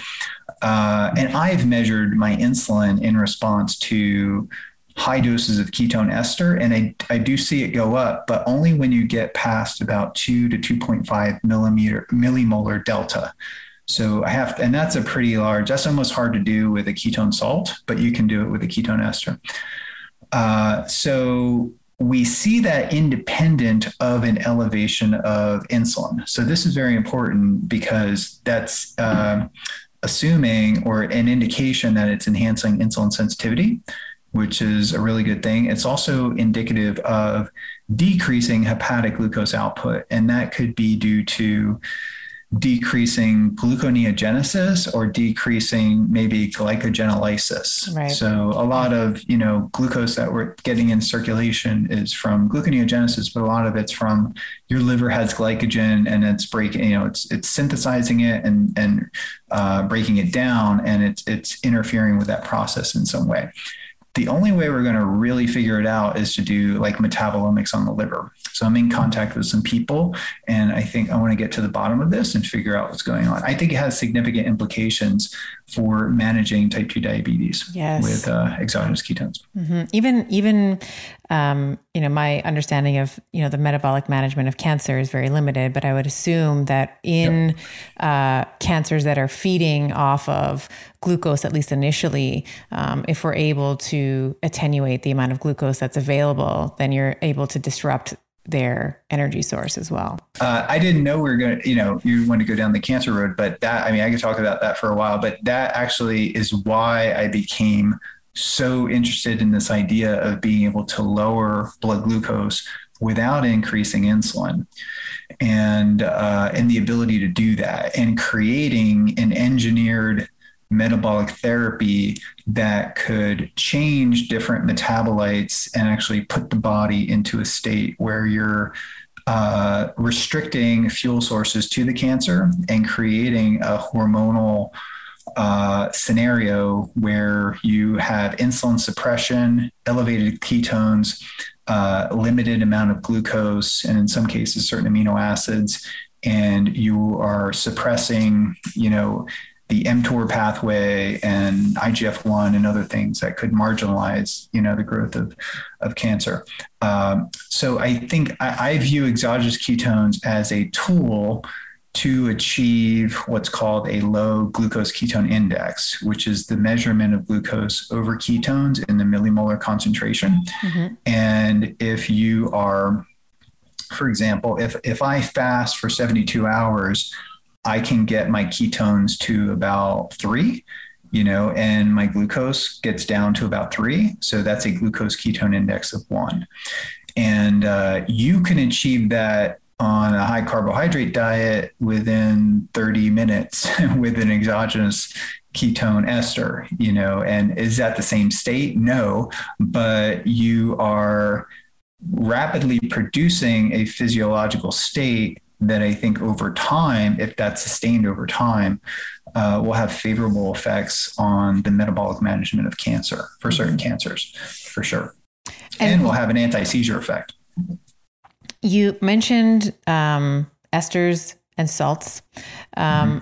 Uh, and i've measured my insulin in response to high doses of ketone ester and I, I do see it go up but only when you get past about 2 to 2.5 millimeter millimolar delta so I have, and that's a pretty large, that's almost hard to do with a ketone salt, but you can do it with a ketone ester. Uh, so we see that independent of an elevation of insulin. So this is very important because that's uh, assuming or an indication that it's enhancing insulin sensitivity, which is a really good thing. It's also indicative of decreasing hepatic glucose output, and that could be due to decreasing gluconeogenesis or decreasing maybe glycogenolysis. Right. So a lot of you know glucose that we're getting in circulation is from gluconeogenesis, but a lot of it's from your liver has glycogen and it's breaking you know it's it's synthesizing it and and uh, breaking it down and it's it's interfering with that process in some way the only way we're going to really figure it out is to do like metabolomics on the liver. So I'm in contact with some people, and I think I want to get to the bottom of this and figure out what's going on. I think it has significant implications for managing type 2 diabetes yes. with uh, exogenous ketones. Mm-hmm. Even, even, um, you know, my understanding of, you know, the metabolic management of cancer is very limited, but I would assume that in yep. uh, cancers that are feeding off of glucose, at least initially, um, if we're able to attenuate the amount of glucose that's available, then you're able to disrupt their energy source as well. Uh, I didn't know we were going to, you know, you want to go down the cancer road, but that, I mean, I could talk about that for a while, but that actually is why I became so interested in this idea of being able to lower blood glucose without increasing insulin and uh, and the ability to do that and creating an engineered metabolic therapy that could change different metabolites and actually put the body into a state where you're uh, restricting fuel sources to the cancer and creating a hormonal uh, scenario where you have insulin suppression, elevated ketones, uh, limited amount of glucose, and in some cases, certain amino acids, and you are suppressing, you know, the mTOR pathway and IGF-1 and other things that could marginalize, you know, the growth of, of cancer. Um, so I think I, I, view exogenous ketones as a tool to achieve what's called a low glucose ketone index, which is the measurement of glucose over ketones in the millimolar concentration. Mm-hmm. And if you are, for example, if, if I fast for 72 hours, I can get my ketones to about three, you know, and my glucose gets down to about three. So that's a glucose ketone index of one. And uh, you can achieve that on a high carbohydrate diet within 30 minutes with an exogenous ketone ester, you know, and is that the same state? No, but you are rapidly producing a physiological state that I think over time, if that's sustained over time, uh, will have favorable effects on the metabolic management of cancer for certain mm-hmm. cancers, for sure. And, and will have an anti seizure effect. You mentioned um, esters and salts. Um, mm-hmm.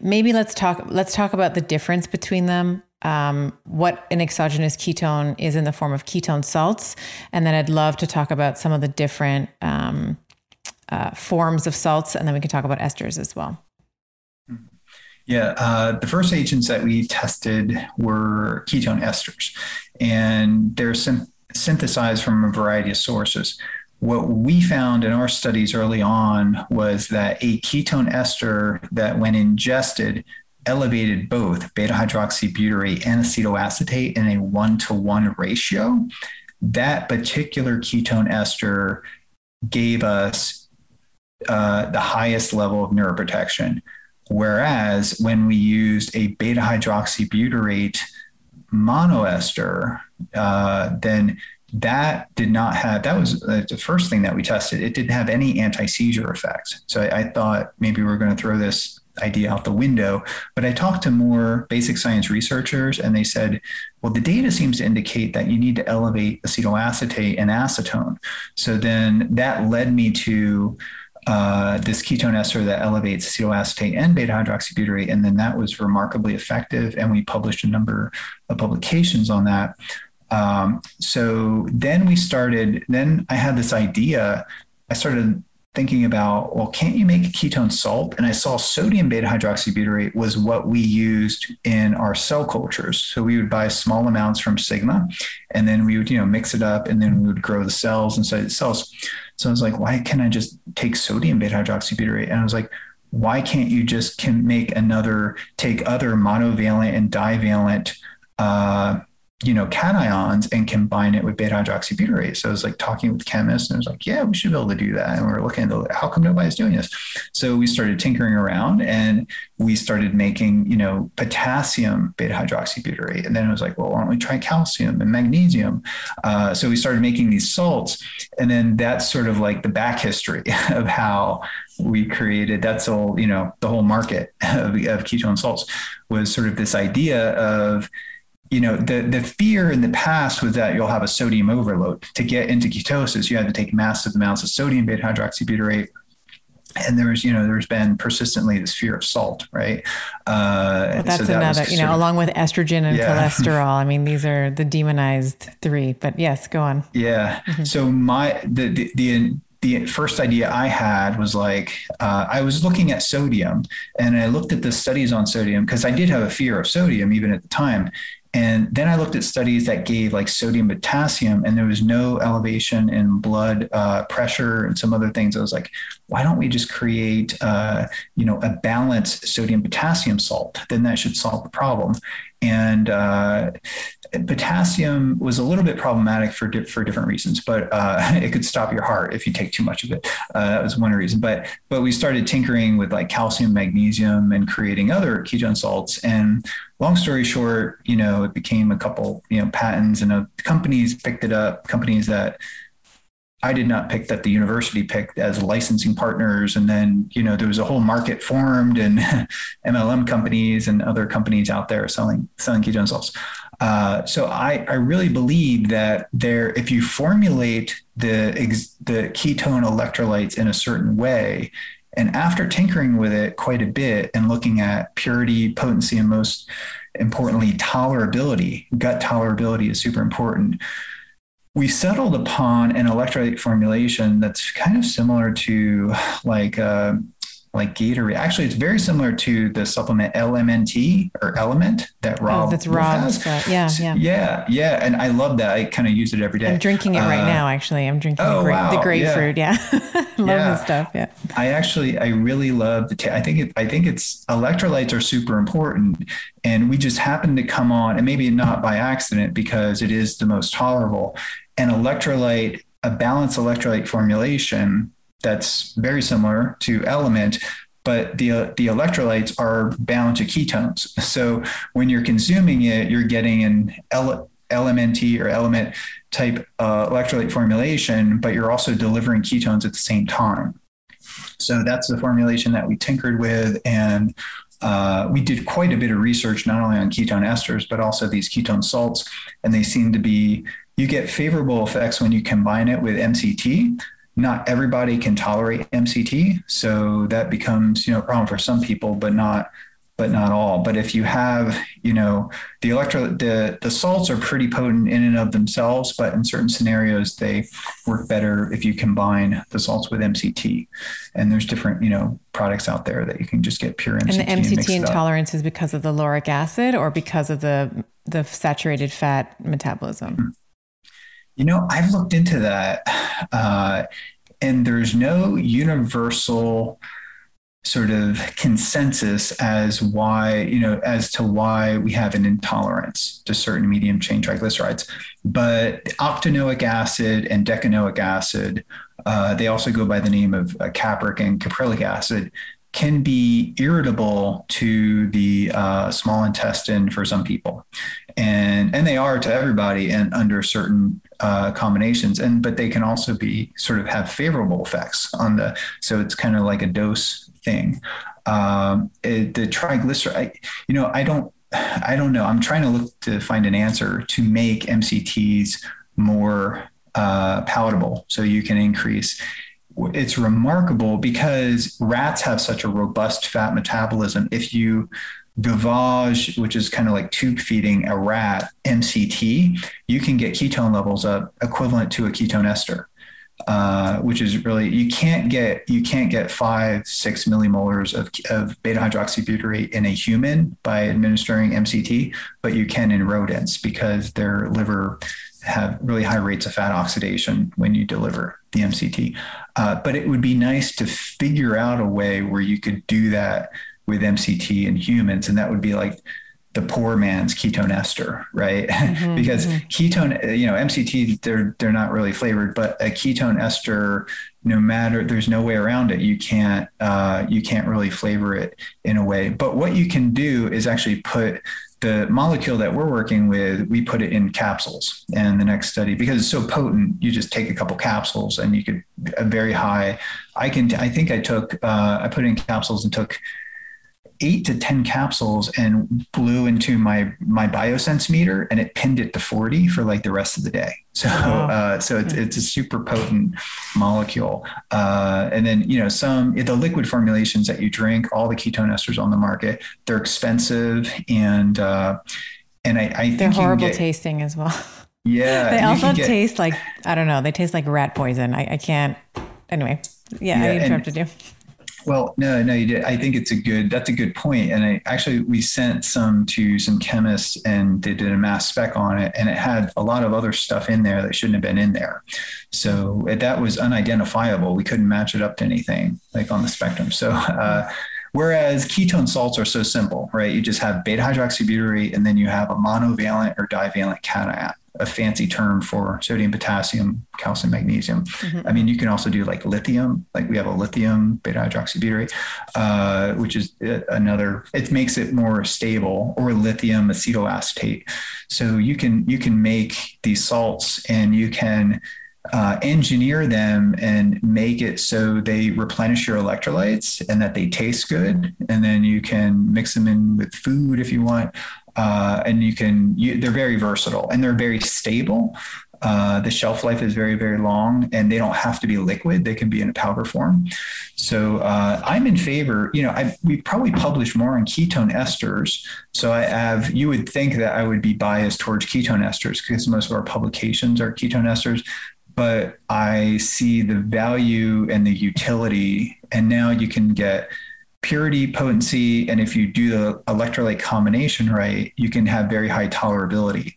Maybe let's talk. Let's talk about the difference between them. Um, what an exogenous ketone is in the form of ketone salts, and then I'd love to talk about some of the different um, uh, forms of salts, and then we can talk about esters as well. Yeah, uh, the first agents that we tested were ketone esters, and they're syn- synthesized from a variety of sources. What we found in our studies early on was that a ketone ester that, when ingested, elevated both beta hydroxybutyrate and acetoacetate in a one to one ratio. That particular ketone ester gave us uh, the highest level of neuroprotection. Whereas when we used a beta hydroxybutyrate monoester, uh, then that did not have that was uh, the first thing that we tested. It didn't have any anti-seizure effects. So I, I thought maybe we are going to throw this idea out the window but i talked to more basic science researchers and they said well the data seems to indicate that you need to elevate acetoacetate and acetone. So then that led me to uh, this ketone ester that elevates acetoacetate and beta hydroxybutyrate. And then that was remarkably effective. And we published a number of publications on that. Um, so then we started, then I had this idea. I started thinking about, well, can't you make a ketone salt? And I saw sodium beta hydroxybutyrate was what we used in our cell cultures. So we would buy small amounts from Sigma and then we would, you know, mix it up and then we would grow the cells inside the cells. So I was like, why can't I just take sodium beta hydroxybutyrate? And I was like, why can't you just can make another, take other monovalent and divalent uh, you know, cations and combine it with beta hydroxybutyrate. So I was like talking with chemists and I was like, yeah, we should be able to do that. And we are looking at how come nobody's doing this? So we started tinkering around and we started making, you know, potassium beta hydroxybutyrate. And then it was like, well, why don't we try calcium and magnesium? Uh, so we started making these salts. And then that's sort of like the back history of how we created that's all, you know, the whole market of, of ketone salts was sort of this idea of, you know the the fear in the past was that you'll have a sodium overload to get into ketosis you had to take massive amounts of sodium beta hydroxybutyrate and there's you know there's been persistently this fear of salt right uh, well, that's so that another you know along with estrogen and yeah. cholesterol i mean these are the demonized three but yes go on yeah mm-hmm. so my the, the the the first idea I had was like uh, I was looking at sodium and I looked at the studies on sodium because I did have a fear of sodium even at the time. And then I looked at studies that gave like sodium potassium, and there was no elevation in blood uh, pressure and some other things. I was like, why don't we just create, uh, you know, a balanced sodium potassium salt? Then that should solve the problem. And uh, potassium was a little bit problematic for di- for different reasons, but uh, it could stop your heart if you take too much of it. Uh, that was one reason. But but we started tinkering with like calcium, magnesium, and creating other ketone salts. And long story short, you know, it became a couple you know patents, and uh, companies picked it up. Companies that I did not pick that the university picked as licensing partners. And then, you know, there was a whole market formed and MLM companies and other companies out there selling, selling ketone salts. Uh, so I, I really believe that there, if you formulate the, the ketone electrolytes in a certain way, and after tinkering with it quite a bit and looking at purity, potency, and most importantly, tolerability, gut tolerability is super important we settled upon an electrolyte formulation that's kind of similar to like uh, like Gatorade. Actually, it's very similar to the supplement LMNT or Element that oh, Robb. Oh, that's Robb. Yeah, yeah, yeah, yeah. And I love that. I kind of use it every day. I'm drinking it right uh, now. Actually, I'm drinking oh, the, gra- wow. the grapefruit. Yeah, yeah. love yeah. this stuff. Yeah. I actually, I really love the. T- I think it. I think it's electrolytes are super important, and we just happen to come on, and maybe not by accident because it is the most tolerable an electrolyte, a balanced electrolyte formulation that's very similar to element, but the, the electrolytes are bound to ketones. So when you're consuming it, you're getting an L- LMNT or element type uh, electrolyte formulation, but you're also delivering ketones at the same time. So that's the formulation that we tinkered with. And uh, we did quite a bit of research, not only on ketone esters, but also these ketone salts. And they seem to be you get favorable effects when you combine it with MCT. Not everybody can tolerate MCT, so that becomes you know a problem for some people, but not but not all. But if you have, you know, the electro the the salts are pretty potent in and of themselves, but in certain scenarios they work better if you combine the salts with MCT. And there's different, you know, products out there that you can just get pure MCT. And the MCT and intolerance is because of the lauric acid or because of the the saturated fat metabolism. Mm-hmm. You know, I've looked into that, uh, and there's no universal sort of consensus as why you know as to why we have an intolerance to certain medium chain triglycerides. But octanoic acid and decanoic acid uh, they also go by the name of uh, capric and caprylic acid can be irritable to the uh, small intestine for some people. And and they are to everybody and under certain uh, combinations. And but they can also be sort of have favorable effects on the so it's kind of like a dose thing. Um, it, the triglyceride you know i don't i don't know. I'm trying to look to find an answer to make mcts more uh, palatable. So you can increase. It's remarkable because rats have such a robust fat metabolism. If you gavage, which is kind of like tube feeding a rat MCT, you can get ketone levels up equivalent to a ketone ester. Uh, which is really you can't get you can't get five six millimolars of, of beta hydroxybutyrate in a human by administering MCT, but you can in rodents because their liver have really high rates of fat oxidation when you deliver the MCT. Uh, but it would be nice to figure out a way where you could do that with MCT in humans, and that would be like the poor man's ketone ester, right? Mm-hmm, because mm-hmm. ketone, you know, MCT, they're they're not really flavored, but a ketone ester, no matter, there's no way around it. You can't uh, you can't really flavor it in a way. But what you can do is actually put the molecule that we're working with, we put it in capsules. And the next study, because it's so potent, you just take a couple capsules and you could a very high. I can, I think I took, uh, I put in capsules and took eight to 10 capsules and blew into my, my biosense meter and it pinned it to 40 for like the rest of the day. So, uh, so it's, it's a super potent molecule. Uh, and then, you know, some, the liquid formulations that you drink, all the ketone esters on the market, they're expensive and, uh, and I, I think they're horrible get, tasting as well. Yeah. they also get, taste like, I don't know, they taste like rat poison. I, I can't, anyway. Yeah, yeah I interrupted and, you. Well, no, no, you did. I think it's a good. That's a good point. And I actually we sent some to some chemists, and they did a mass spec on it, and it had a lot of other stuff in there that shouldn't have been in there. So that was unidentifiable. We couldn't match it up to anything like on the spectrum. So. Uh, Whereas ketone salts are so simple, right? You just have beta hydroxybutyrate and then you have a monovalent or divalent cation a fancy term for sodium, potassium, calcium, magnesium. Mm-hmm. I mean, you can also do like lithium, like we have a lithium beta hydroxybutyrate, uh, which is uh, another. It makes it more stable, or lithium acetoacetate. So you can you can make these salts, and you can. Uh, engineer them and make it so they replenish your electrolytes and that they taste good. And then you can mix them in with food if you want uh, and you can you, they're very versatile and they're very stable. Uh, the shelf life is very very long, and they don't have to be liquid; they can be in a powder form. So uh, I'm in favor. You know, I, we probably publish more on ketone esters. So I have. You would think that I would be biased towards ketone esters because most of our publications are ketone esters but I see the value and the utility. And now you can get purity, potency, and if you do the electrolyte combination right, you can have very high tolerability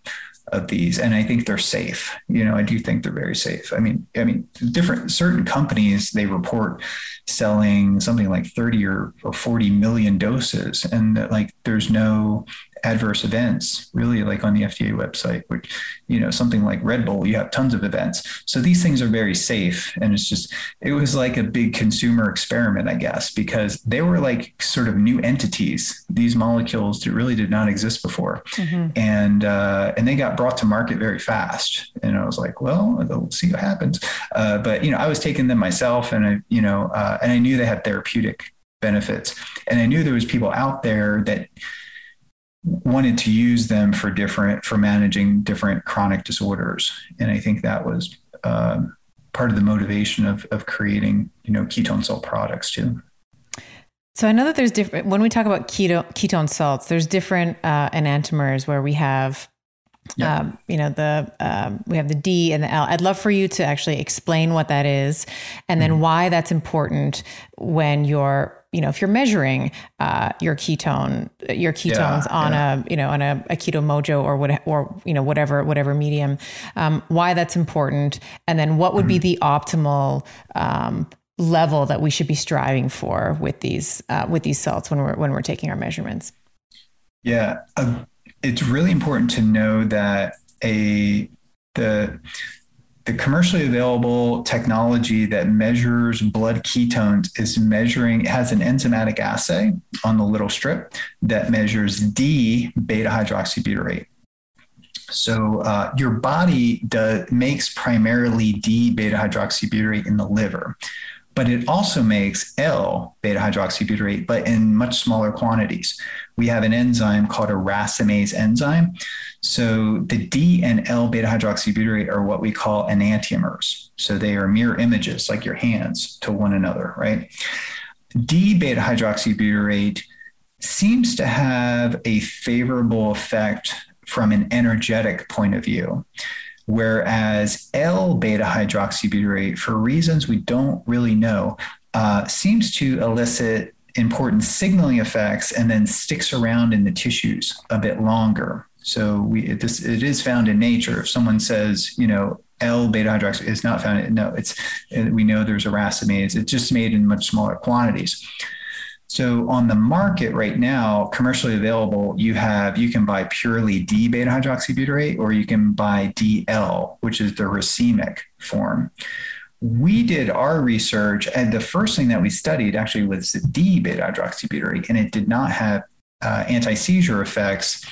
of these and i think they're safe. You know i do think they're very safe. I mean i mean different certain companies they report selling something like 30 or, or 40 million doses and that like there's no adverse events really like on the FDA website which you know something like Red Bull you have tons of events. So these things are very safe and it's just it was like a big consumer experiment I guess because they were like sort of new entities. These molecules that really did not exist before. Mm-hmm. and uh, and they got brought to market very fast. And I was like well we'll see what happens. Uh, but you know I was taking them myself and I you know uh, and I knew they had therapeutic benefits. And I knew there was people out there that wanted to use them for different for managing different chronic disorders and i think that was uh, part of the motivation of, of creating you know ketone salt products too so I know that there's different when we talk about keto ketone salts. There's different uh, enantiomers where we have, yeah. um, you know, the um, we have the D and the L. I'd love for you to actually explain what that is, and then mm-hmm. why that's important when you're you know, if you're measuring uh, your ketone, your ketones yeah, on yeah. a, you know, on a, a, Keto-Mojo or what, or, you know, whatever, whatever medium, um, why that's important. And then what would mm-hmm. be the optimal, um, level that we should be striving for with these, uh, with these salts when we're, when we're taking our measurements. Yeah. Uh, it's really important to know that a, the, the commercially available technology that measures blood ketones is measuring, has an enzymatic assay on the little strip that measures D beta hydroxybutyrate. So uh, your body does, makes primarily D beta hydroxybutyrate in the liver but it also makes L beta hydroxybutyrate, but in much smaller quantities. We have an enzyme called a racemase enzyme. So the D and L beta hydroxybutyrate are what we call enantiomers. So they are mirror images, like your hands, to one another, right? D beta hydroxybutyrate seems to have a favorable effect from an energetic point of view. Whereas L beta hydroxybutyrate, for reasons we don't really know, uh, seems to elicit important signaling effects and then sticks around in the tissues a bit longer. So we it, this, it is found in nature. If someone says, you know, L beta hydroxy is not found, no, it's we know there's a racemase. It's just made in much smaller quantities. So on the market right now, commercially available, you have you can buy purely D beta hydroxybutyrate or you can buy DL, which is the racemic form. We did our research, and the first thing that we studied actually was D beta hydroxybutyrate, and it did not have uh, anti seizure effects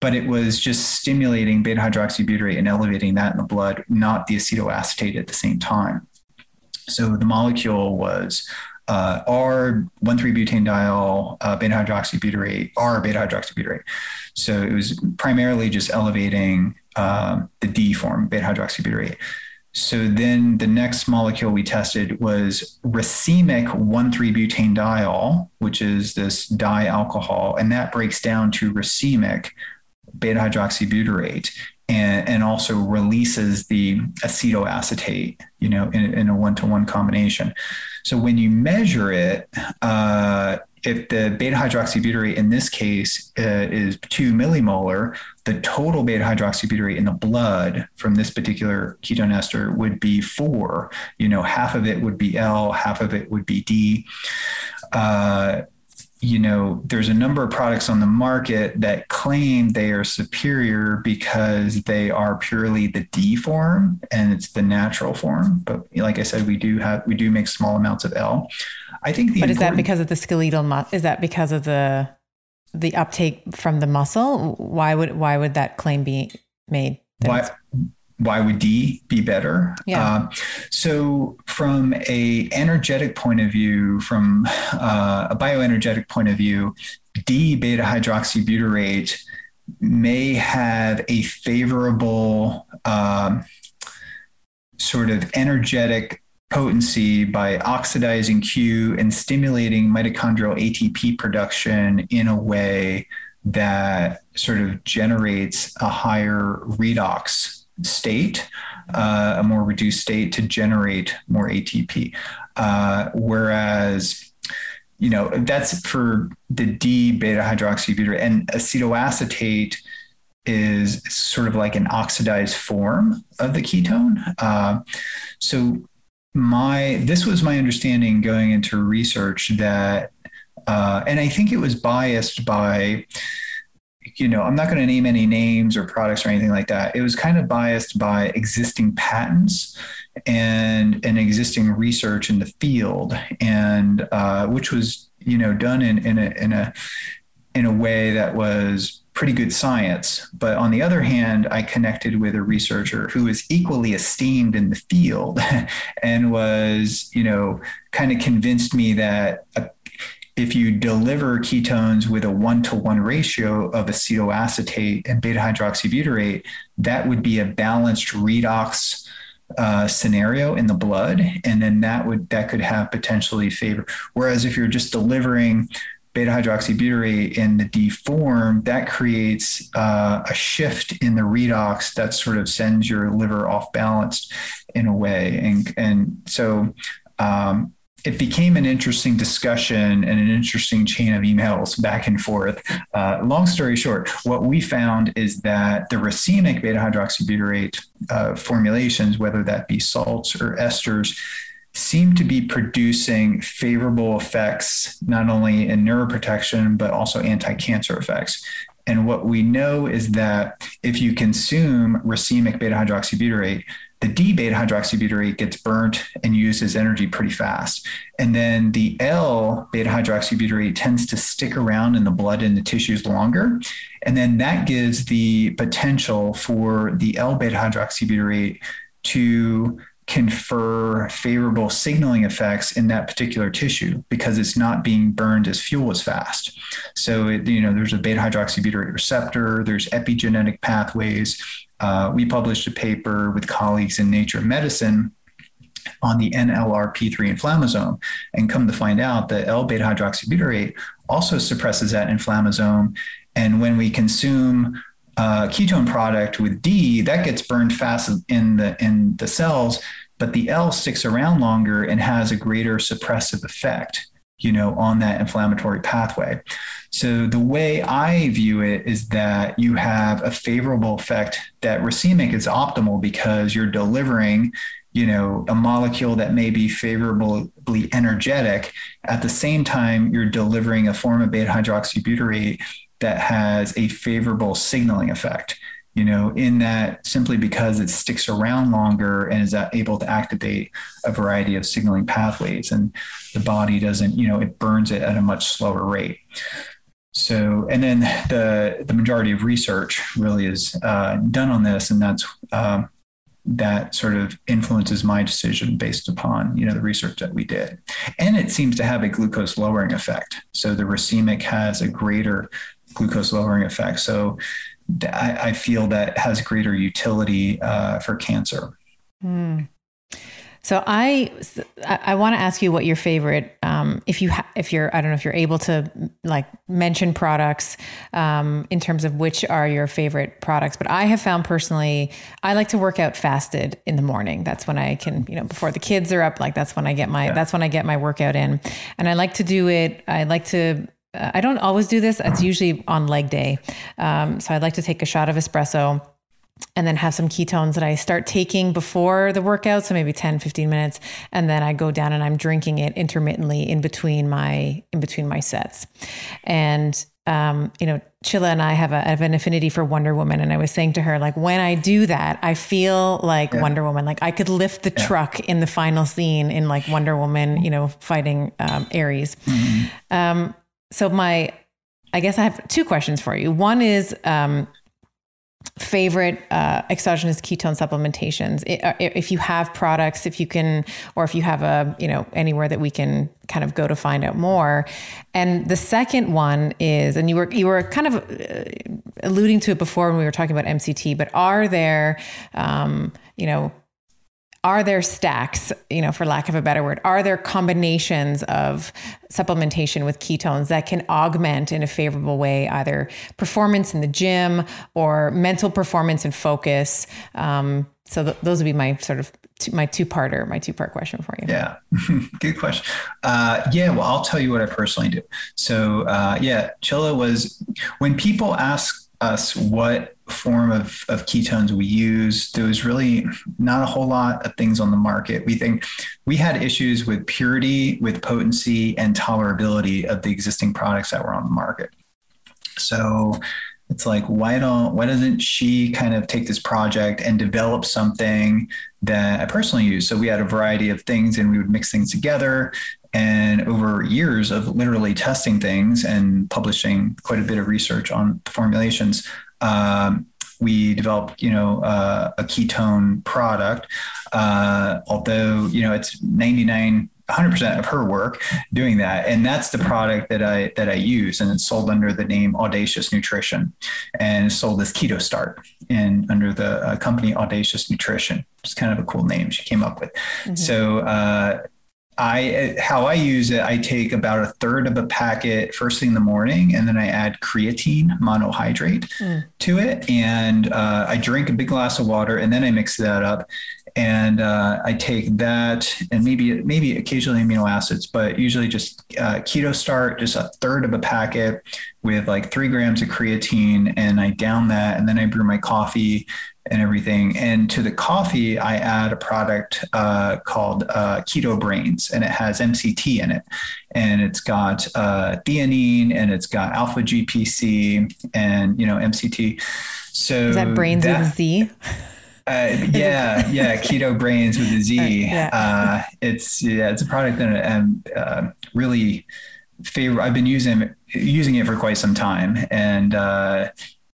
but it was just stimulating beta hydroxybutyrate and elevating that in the blood, not the acetoacetate at the same time. So the molecule was uh, R13-butanediol, uh, beta hydroxybutyrate, R beta hydroxybutyrate. So it was primarily just elevating um, the D form, beta hydroxybutyrate. So then the next molecule we tested was racemic 1,3-butanediol, which is this dialcohol, and that breaks down to racemic beta hydroxybutyrate and, and also releases the acetoacetate, you know, in, in a one-to-one combination. So when you measure it, uh, if the beta hydroxybutyrate in this case uh, is two millimolar, the total beta hydroxybutyrate in the blood from this particular ketone ester would be four. You know, half of it would be L, half of it would be D. Uh, you know, there's a number of products on the market that claim they are superior because they are purely the D form and it's the natural form. But like I said, we do have we do make small amounts of L. I think the But is that because of the skeletal mu- is that because of the the uptake from the muscle? Why would why would that claim be made? Why why would D be better? Yeah. Uh, so, from a energetic point of view, from uh, a bioenergetic point of view, D beta hydroxybutyrate may have a favorable um, sort of energetic potency by oxidizing Q and stimulating mitochondrial ATP production in a way that sort of generates a higher redox state, uh, a more reduced state to generate more ATP. Uh, whereas, you know, that's for the D beta hydroxybutyrate and acetoacetate is sort of like an oxidized form of the ketone. Uh, so my this was my understanding going into research that, uh, and I think it was biased by you know, I'm not going to name any names or products or anything like that. It was kind of biased by existing patents and an existing research in the field, and uh, which was you know done in in a in a in a way that was pretty good science. But on the other hand, I connected with a researcher who was equally esteemed in the field and was, you know, kind of convinced me that a if you deliver ketones with a one to one ratio of acetoacetate and beta hydroxybutyrate, that would be a balanced redox uh, scenario in the blood, and then that would that could have potentially favor. Whereas if you're just delivering beta hydroxybutyrate in the D form, that creates uh, a shift in the redox that sort of sends your liver off balance in a way, and and so um, it became an interesting discussion and an interesting chain of emails back and forth. Uh, long story short, what we found is that the racemic beta hydroxybutyrate uh, formulations, whether that be salts or esters, seem to be producing favorable effects not only in neuroprotection but also anti-cancer effects. And what we know is that if you consume racemic beta hydroxybutyrate, the D beta hydroxybutyrate gets burnt and uses energy pretty fast. And then the L beta hydroxybutyrate tends to stick around in the blood and the tissues longer. And then that gives the potential for the L beta hydroxybutyrate to confer favorable signaling effects in that particular tissue because it's not being burned as fuel as fast. So, it, you know, there's a beta hydroxybutyrate receptor, there's epigenetic pathways, uh, we published a paper with colleagues in Nature Medicine on the NLRP3 inflammasome, and come to find out that L-beta hydroxybutyrate also suppresses that inflammasome. And when we consume ketone product with D, that gets burned fast in the in the cells, but the L sticks around longer and has a greater suppressive effect, you know, on that inflammatory pathway. So the way I view it is that you have a favorable effect that racemic is optimal because you're delivering you know a molecule that may be favorably energetic at the same time you're delivering a form of beta hydroxybutyrate that has a favorable signaling effect you know in that simply because it sticks around longer and is able to activate a variety of signaling pathways and the body doesn't you know it burns it at a much slower rate. So and then the the majority of research really is uh, done on this and that's um, that sort of influences my decision based upon you know the research that we did. And it seems to have a glucose lowering effect. So the racemic has a greater glucose lowering effect so i, I feel that has greater utility uh, for cancer mm. So I, I want to ask you what your favorite, um, if you, ha- if you're, I don't know if you're able to like mention products um, in terms of which are your favorite products. But I have found personally, I like to work out fasted in the morning. That's when I can, you know, before the kids are up. Like that's when I get my, yeah. that's when I get my workout in, and I like to do it. I like to I don't always do this. It's usually on leg day. Um, so I'd like to take a shot of espresso and then have some ketones that I start taking before the workout. So maybe 10, 15 minutes. And then I go down and I'm drinking it intermittently in between my, in between my sets. And, um, you know, Csilla and I have, a, have an affinity for Wonder Woman. And I was saying to her, like, when I do that, I feel like yeah. Wonder Woman. Like I could lift the yeah. truck in the final scene in like Wonder Woman, you know, fighting um, Ares. Mm-hmm. Um, so my, I guess I have two questions for you. One is, um, favorite uh, exogenous ketone supplementations uh, if you have products if you can or if you have a you know anywhere that we can kind of go to find out more and the second one is and you were you were kind of uh, alluding to it before when we were talking about mct but are there um, you know are there stacks, you know, for lack of a better word, are there combinations of supplementation with ketones that can augment in a favorable way either performance in the gym or mental performance and focus? Um, so th- those would be my sort of t- my two parter, my two part question for you. Yeah, good question. Uh, yeah, well, I'll tell you what I personally do. So uh, yeah, Csilla was when people ask us what form of, of ketones we use. There was really not a whole lot of things on the market. We think we had issues with purity, with potency, and tolerability of the existing products that were on the market. So it's like why don't why doesn't she kind of take this project and develop something that I personally use? So we had a variety of things and we would mix things together and over years of literally testing things and publishing quite a bit of research on the formulations, um, we developed, you know, uh, a ketone product. Uh, although, you know, it's 99 100% of her work doing that and that's the product that i that i use and it's sold under the name audacious nutrition and sold as keto start and under the uh, company audacious nutrition it's kind of a cool name she came up with mm-hmm. so uh, I how I use it, I take about a third of a packet first thing in the morning, and then I add creatine monohydrate mm. to it, and uh, I drink a big glass of water, and then I mix that up, and uh, I take that and maybe maybe occasionally amino acids, but usually just uh, keto start, just a third of a packet with like three grams of creatine, and I down that, and then I brew my coffee and everything. And to the coffee, I add a product uh, called uh, Keto Brains, and it has MCT in it, and it's got uh, theanine, and it's got alpha GPC, and you know MCT. So is that brains that, with a Z? Uh, yeah, yeah, keto brains with a Z. yeah. Uh, it's yeah, it's a product that I'm uh, really favor. I've been using using it for quite some time, and uh,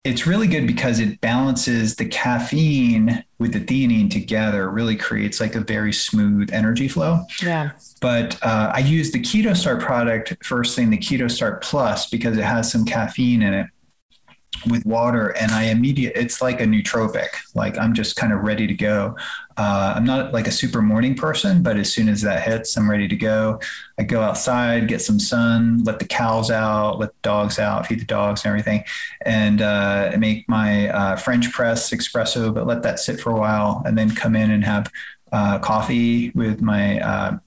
it's really good because it balances the caffeine with the theanine together. Really creates like a very smooth energy flow. Yeah. But uh, i use the keto start product first thing the keto start plus because it has some caffeine in it with water and I immediate it's like a nootropic. Like I'm just kind of ready to go. Uh, I'm not like a super morning person, but as soon as that hits, I'm ready to go. I go outside, get some sun, let the cows out, let the dogs out, feed the dogs and everything, and uh, make my uh, French press espresso, but let that sit for a while, and then come in and have uh, coffee with my uh,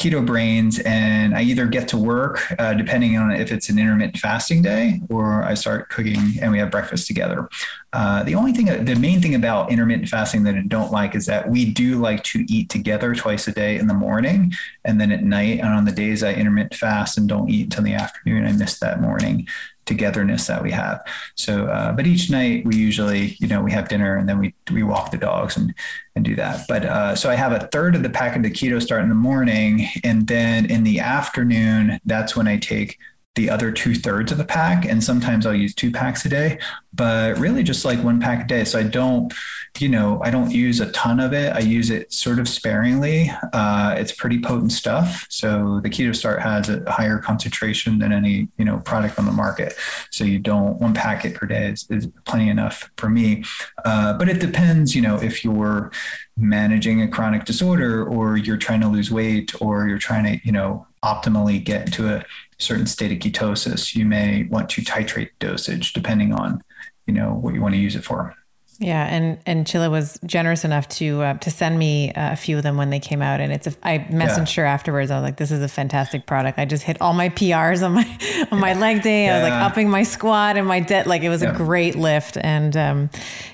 keto brains and I either get to work, uh, depending on if it's an intermittent fasting day, or I start cooking and we have breakfast together. Uh, the only thing, the main thing about intermittent fasting that I don't like is that we do like to eat together twice a day in the morning and then at night. And on the days I intermittent fast and don't eat until the afternoon, I miss that morning togetherness that we have. So, uh, but each night we usually, you know, we have dinner and then we we walk the dogs and and do that. But uh, so I have a third of the pack of the keto start in the morning, and then in the afternoon, that's when I take the other two thirds of the pack. And sometimes I'll use two packs a day, but really just like one pack a day. So I don't, you know, I don't use a ton of it. I use it sort of sparingly. Uh, it's pretty potent stuff. So the Keto Start has a higher concentration than any, you know, product on the market. So you don't, one packet per day is, is plenty enough for me. Uh, but it depends, you know, if you're managing a chronic disorder or you're trying to lose weight or you're trying to, you know, optimally get into a certain state of ketosis, you may want to titrate dosage depending on, you know, what you want to use it for. Yeah, and and Csilla was generous enough to uh, to send me uh, a few of them when they came out, and it's a, I messaged yeah. her afterwards. I was like, "This is a fantastic product." I just hit all my PRs on my on my leg day. Yeah. I was like upping my squat and my debt. Like it was yeah. a great lift, and um,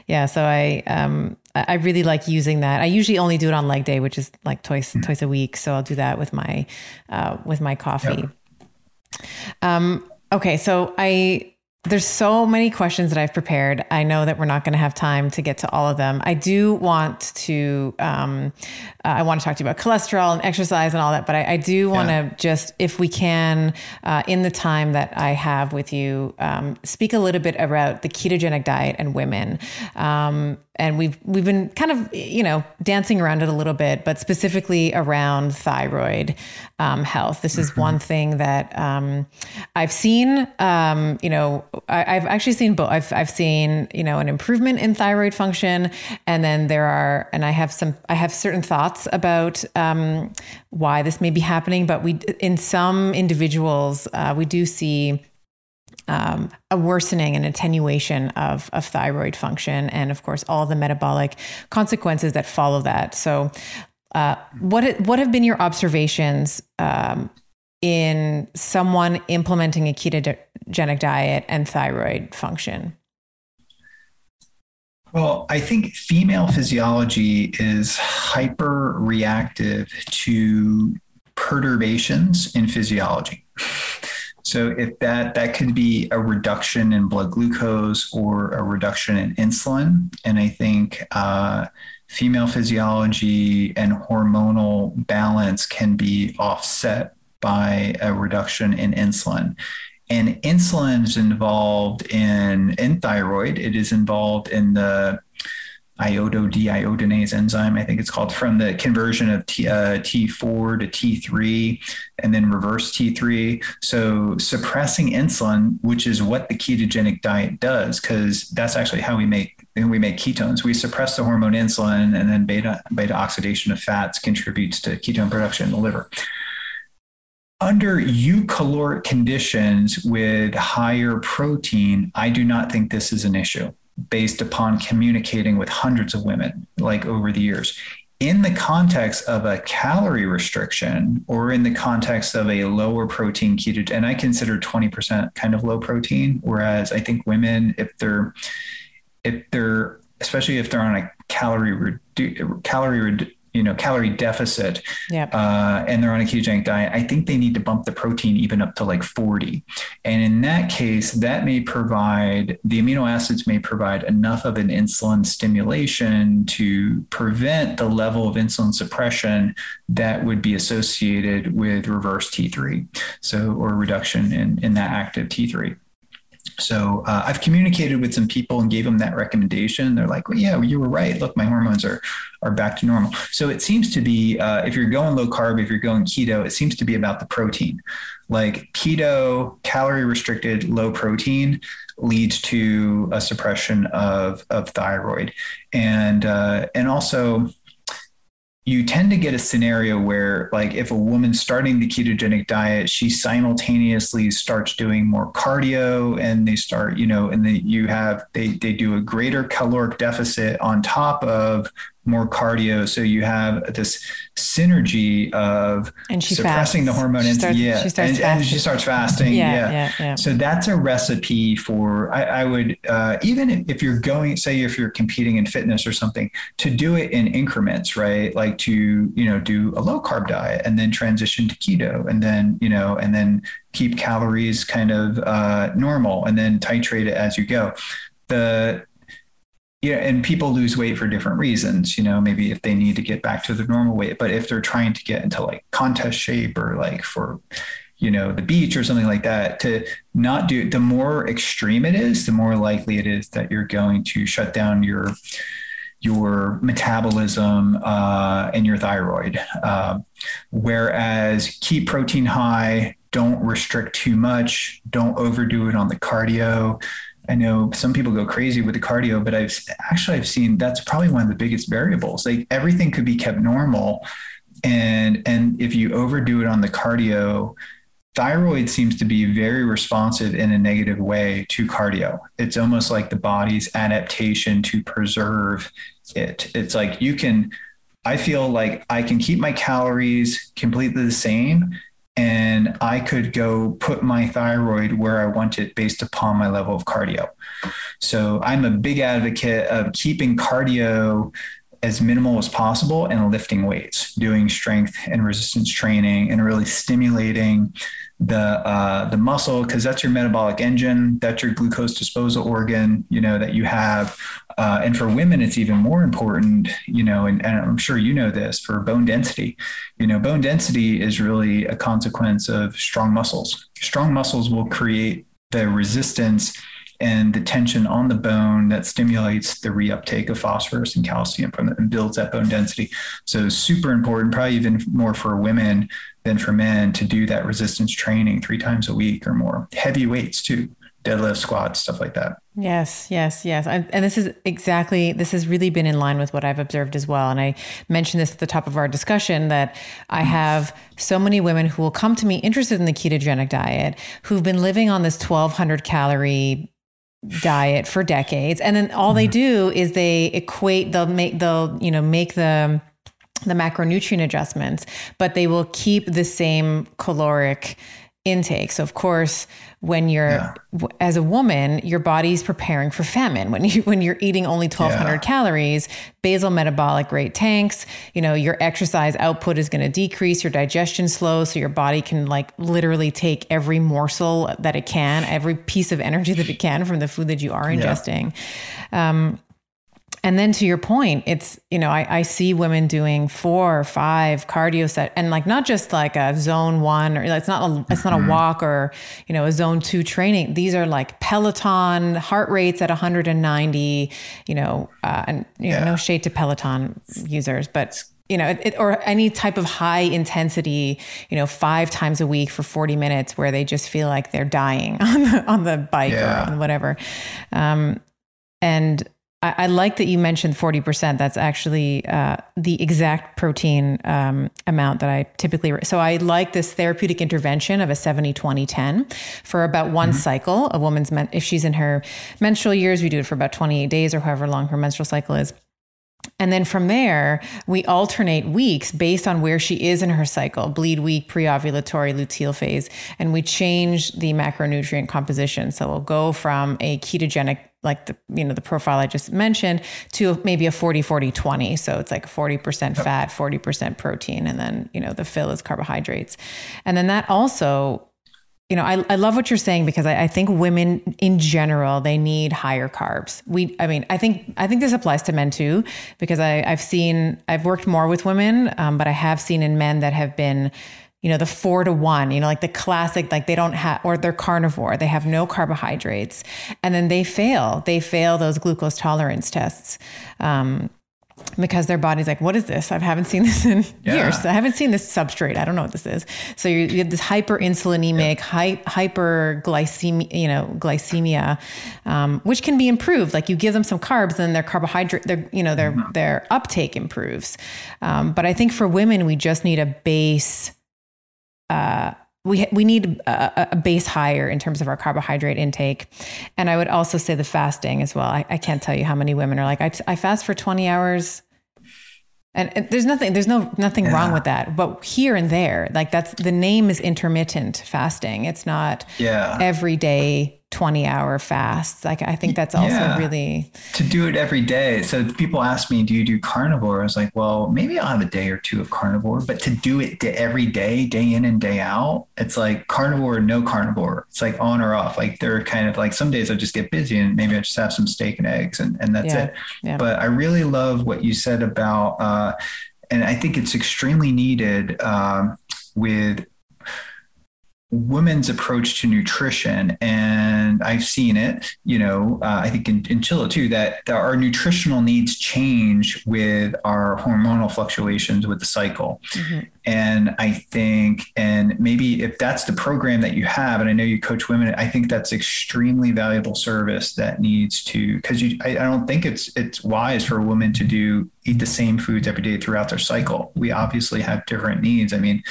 yeah, so I um, I really like using that. I usually only do it on leg day, which is like twice mm-hmm. twice a week. So I'll do that with my uh, with my coffee. Um, okay, so I there's so many questions that I've prepared. I know that we're not going to have time to get to all of them. I do want to, um, uh, I want to talk to you about cholesterol and exercise and all that, but I, I do want to yeah. just, if we can, uh, in the time that I have with you, um, speak a little bit about the ketogenic diet and women. Um, and we've we've been kind of you know dancing around it a little bit, but specifically around thyroid um, health. This is mm-hmm. one thing that um, I've seen. Um, you know, I, have actually seen both. I've I've seen you know an improvement in thyroid function, and then there are, and I have some. I have certain thoughts about um, why this may be happening, but we in some individuals uh, we do see um, a worsening and attenuation of, of thyroid function, and of course, all the metabolic consequences that follow that. So, uh, what what have been your observations um, in someone implementing a ketogenic diet and thyroid function? Well, I think female physiology is hyper reactive to perturbations in physiology. So if that that could be a reduction in blood glucose or a reduction in insulin, and I think uh, female physiology and hormonal balance can be offset by a reduction in insulin. And insulin is involved in in thyroid. It is involved in the iodo-deiodinase enzyme, I think it's called, from the conversion of T, uh, T4 to T3 and then reverse T3. So suppressing insulin, which is what the ketogenic diet does, because that's actually how we make we make ketones. We suppress the hormone insulin, and then beta beta oxidation of fats contributes to ketone production in the liver. Under eucaloric conditions with higher protein, I do not think this is an issue based upon communicating with hundreds of women like over the years. In the context of a calorie restriction or in the context of a lower protein keto and i consider 20% kind of low protein whereas i think women if they're if they're especially if they're on a calorie redu- calorie you know calorie deficit yep. uh, and they're on a ketogenic diet i think they need to bump the protein even up to like 40 and in that case that may provide the amino acids may provide enough of an insulin stimulation to prevent the level of insulin suppression that would be associated with reverse t3 so or reduction in in that active t3 so uh, I've communicated with some people and gave them that recommendation. They're like, "Well, yeah, you were right. Look, my hormones are are back to normal." So it seems to be uh, if you're going low carb, if you're going keto, it seems to be about the protein. Like keto, calorie restricted, low protein leads to a suppression of of thyroid, and uh, and also you tend to get a scenario where like if a woman's starting the ketogenic diet she simultaneously starts doing more cardio and they start you know and then you have they they do a greater caloric deficit on top of more cardio. So you have this synergy of and she suppressing fasts. the hormone. She and, starts- yeah, she starts and, and she fasting. starts fasting. Yeah, Yeah, yeah, yeah. So that's a recipe for. I, I would uh, even if you're going, say, if you're competing in fitness or something, to do it in increments, right? Like to you know do a low carb diet and then transition to keto, and then you know, and then keep calories kind of uh, normal, and then titrate it as you go. The yeah, and people lose weight for different reasons. You know, maybe if they need to get back to their normal weight, but if they're trying to get into like contest shape or like for, you know, the beach or something like that, to not do the more extreme it is, the more likely it is that you're going to shut down your your metabolism uh, and your thyroid. Um, whereas keep protein high, don't restrict too much, don't overdo it on the cardio. I know some people go crazy with the cardio, but I've actually I've seen that's probably one of the biggest variables. Like everything could be kept normal, and and if you overdo it on the cardio, thyroid seems to be very responsive in a negative way to cardio. It's almost like the body's adaptation to preserve it. It's like you can. I feel like I can keep my calories completely the same and I could go put my thyroid where I want it based upon my level of cardio. So I'm a big advocate of keeping cardio as minimal as possible and lifting weights, doing strength and resistance training, and really stimulating the uh, the muscle because that's your metabolic engine, that's your glucose disposal organ, you know that you have. Uh, and for women, it's even more important, you know, and, and I'm sure you know this for bone density. You know, bone density is really a consequence of strong muscles. Strong muscles will create the resistance and the tension on the bone that stimulates the reuptake of phosphorus and calcium from and builds that bone density. So super important, probably even more for women than for men to do that resistance training three times a week or more. Heavy weights too, deadlift, squats, stuff like that. Yes, yes, yes. And, and this is exactly, this has really been in line with what I've observed as well. And I mentioned this at the top of our discussion that I have so many women who will come to me interested in the ketogenic diet who've been living on this 1200 calorie diet for decades. And then all they mm-hmm. do is they equate, they'll make, they'll, you know, make the, the macronutrient adjustments, but they will keep the same caloric intake. So of course, when you're Yeah. w- as a woman, your body's preparing for famine. When you when you're eating only 1200 Yeah. calories, basal metabolic rate tanks, you know, your exercise output is going to decrease, your digestion slows so your body can like literally take every morsel that it can, every piece of energy that it can from the food that you are ingesting. Um and then to your point, it's, you know, I, I see women doing four or five cardio set and like not just like a zone one or it's not a, it's not a walk or, you know, a zone two training. These are like Peloton heart rates at 190, you know, uh, and, you know, no shade to Peloton users, but you know, it, it- or any type of high intensity, you know, five times a week for 40 minutes where they just feel like they're dying on the, on the bike Yeah. or on whatever. Um, and I, I like that you mentioned 40%. That's actually uh, the exact protein um, amount that I typically. So I like this therapeutic intervention of a 70, 20, 10 for about one cycle. A woman's, men- if she's in her menstrual years, we do it for about 28 days or however long her menstrual cycle is. And then from there, we alternate weeks based on where she is in her cycle bleed week, pre ovulatory, luteal phase. And we change the macronutrient composition. So we'll go from a ketogenic, like the, you know, the profile I just mentioned, to maybe a 40, 40, 20. So it's like 40% fat, 40% protein. And then, you know, the fill is carbohydrates. And then that also you know, I, I love what you're saying because I, I think women in general they need higher carbs. We, I mean, I think I think this applies to men too because I, I've seen I've worked more with women, um, but I have seen in men that have been, you know, the four to one. You know, like the classic, like they don't have or they're carnivore, they have no carbohydrates, and then they fail. They fail those glucose tolerance tests. Um, because their body's like, what is this? I haven't seen this in Yeah. years. I haven't seen this substrate. I don't know what this is. So you, you have this hyperinsulinemic, hy- hyperglycemia, you know, glycemia, um, which can be improved. Like you give them some carbs, then their carbohydrate, their you know their their uptake improves. Um, but I think for women, we just need a base. Uh, we we need a, a base higher in terms of our carbohydrate intake, and I would also say the fasting as well. I, I can't tell you how many women are like, I, I fast for twenty hours And, there's nothing, there's no nothing yeah. wrong with that. But here and there, like that's the name is intermittent fasting. It's not yeah. every day 20 hour fasts. Like I think that's also yeah. really to do it every day. So people ask me, do you do carnivore? I was like, well, maybe I'll have a day or two of carnivore, but to do it every day, day in and day out, it's like carnivore, or no carnivore. It's like on or off. Like they're kind of like some days I just get busy and maybe I just have some steak and eggs and, and that's yeah. it. Yeah. But I really love what you said about, uh, and I think it's extremely needed um, with women's approach to nutrition and i've seen it you know uh, i think in, in Csilla too that, our nutritional needs change with our hormonal fluctuations with the cycle. Mm-hmm. and i think and maybe if that's the program that you have and i know you coach women i think that's extremely valuable service that needs to because you I, I don't think it's it's wise for a woman to do eat the same foods every day throughout their cycle. We obviously have different needs. I mean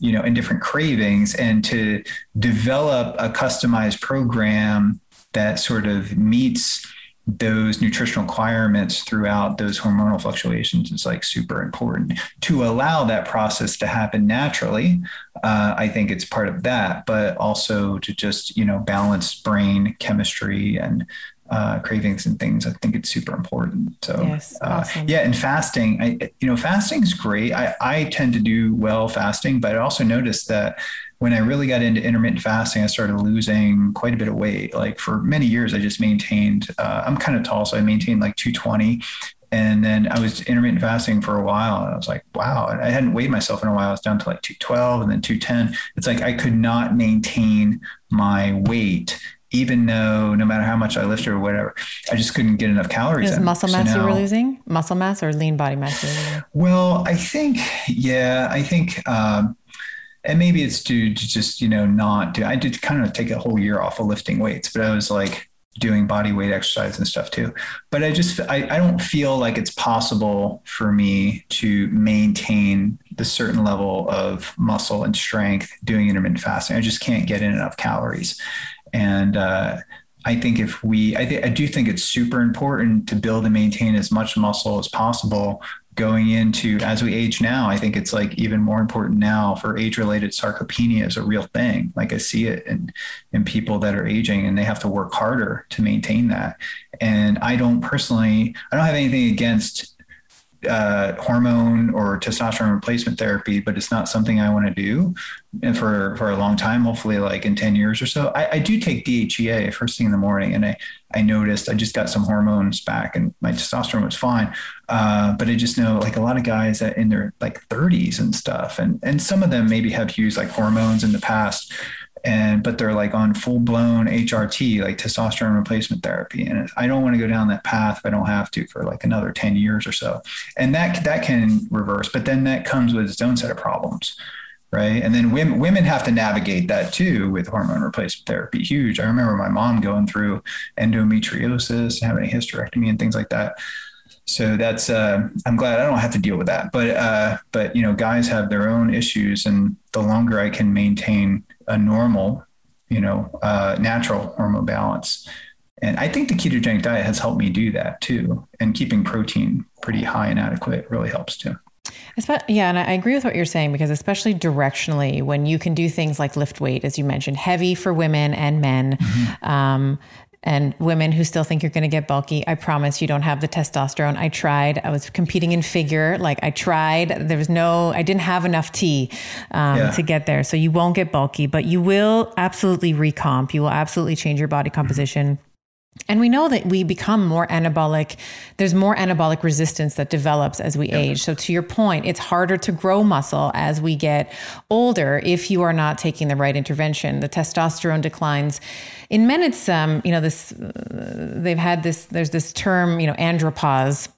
you know, and different cravings, and to develop a customized program that sort of meets those nutritional requirements throughout those hormonal fluctuations is like super important. To allow that process to happen naturally uh, i think it's part of that but also to just you know balance brain chemistry and uh, cravings and things. I think it's super important. So yes, uh, awesome. yeah, and fasting, I, you know, fasting is great. I, I tend to do well fasting, but I also noticed that when I really got into intermittent fasting, I started losing quite a bit of weight. Like for many years, I just maintained, uh, I'm kind of tall, so I maintained like 220. And then I was intermittent fasting for a while. And I was like, wow. I hadn't weighed myself in a while. I was down to like 212 and then 210. It's like I could not maintain my weight even though no matter how much I lifted or whatever, I just couldn't get enough calories. Is muscle mass so now, you were losing? Muscle mass or lean body mass? Well, I think, yeah, I think, um, and maybe it's due to just, you know, not do, I did kind of take a whole year off of lifting weights, but I was like doing body weight exercise and stuff too. But I just, I, I don't feel like it's possible for me to maintain the certain level of muscle and strength doing intermittent fasting. I just can't get in enough calories. And uh, I think if we, I, th- I do think it's super important to build and maintain as much muscle as possible going into as we age now. I think it's like even more important now for age related sarcopenia is a real thing. Like I see it in, in people that are aging and they have to work harder to maintain that. And I don't personally, I don't have anything against uh, hormone or testosterone replacement therapy, but it's not something I want to do and for, for a long time, hopefully like in 10 years or so. I, I, do take DHEA first thing in the morning. And I, I noticed I just got some hormones back and my testosterone was fine. Uh, but I just know like a lot of guys that in their like 30s and stuff, and, and some of them maybe have used like hormones in the past and but they're like on full blown HRT, like testosterone replacement therapy. And I don't want to go down that path if I don't have to for like another 10 years or so. And that that can reverse, but then that comes with its own set of problems. Right. And then women women have to navigate that too with hormone replacement therapy. Huge. I remember my mom going through endometriosis, having a hysterectomy and things like that. So that's uh, I'm glad I don't have to deal with that. But uh, but you know, guys have their own issues, and the longer I can maintain a normal, you know, uh, natural hormone balance. And I think the ketogenic diet has helped me do that too. And keeping protein pretty high and adequate really helps too. Yeah, and I agree with what you're saying because, especially directionally, when you can do things like lift weight, as you mentioned, heavy for women and men, mm-hmm. um, and women who still think you're going to get bulky, I promise you don't have the testosterone. I tried. I was competing in figure. Like I tried. There was no, I didn't have enough T um, yeah. to get there. So you won't get bulky, but you will absolutely recomp. You will absolutely change your body composition. Mm-hmm and we know that we become more anabolic. There's more anabolic resistance that develops as we yep. age. So, to your point, it's harder to grow muscle as we get older if you are not taking the right intervention. The testosterone declines. In men, it's um, you know this. Uh, they've had this. There's this term, you know, andropause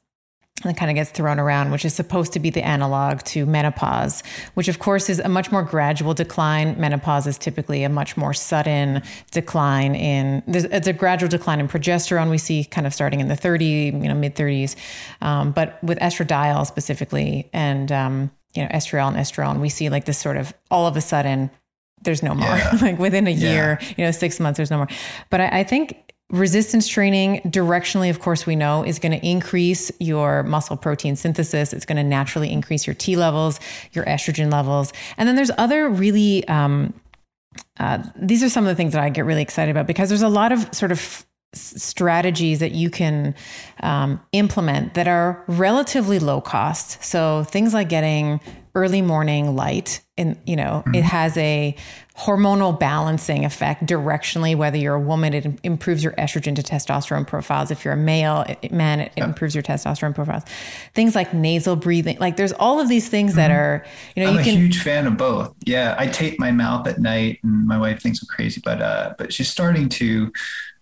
that kind of gets thrown around, which is supposed to be the analog to menopause, which of course is a much more gradual decline. Menopause is typically a much more sudden decline in, it's a gradual decline in progesterone we see kind of starting in the 30, you know, mid 30s. Um, but with estradiol specifically and, um, you know, estriol and estrone, we see like this sort of all of a sudden there's no more. Yeah. like within a year, yeah. you know, six months, there's no more. But I, I think resistance training directionally of course we know is going to increase your muscle protein synthesis. It's going to naturally increase your t levels your estrogen levels. And then there's other really um, uh, these are some of the things that i get really excited about because there's a lot of sort of strategies that you can um, implement that are relatively low cost. So things like getting early morning light and you know mm-hmm. it has a hormonal balancing effect directionally whether you're a woman it improves your estrogen to testosterone profiles if you're a male it, man it, it improves your testosterone profiles things like nasal breathing like there's all of these things mm-hmm. that are you know I'm you a can huge fan of both yeah i tape my mouth at night and my wife thinks i'm crazy but uh but she's starting to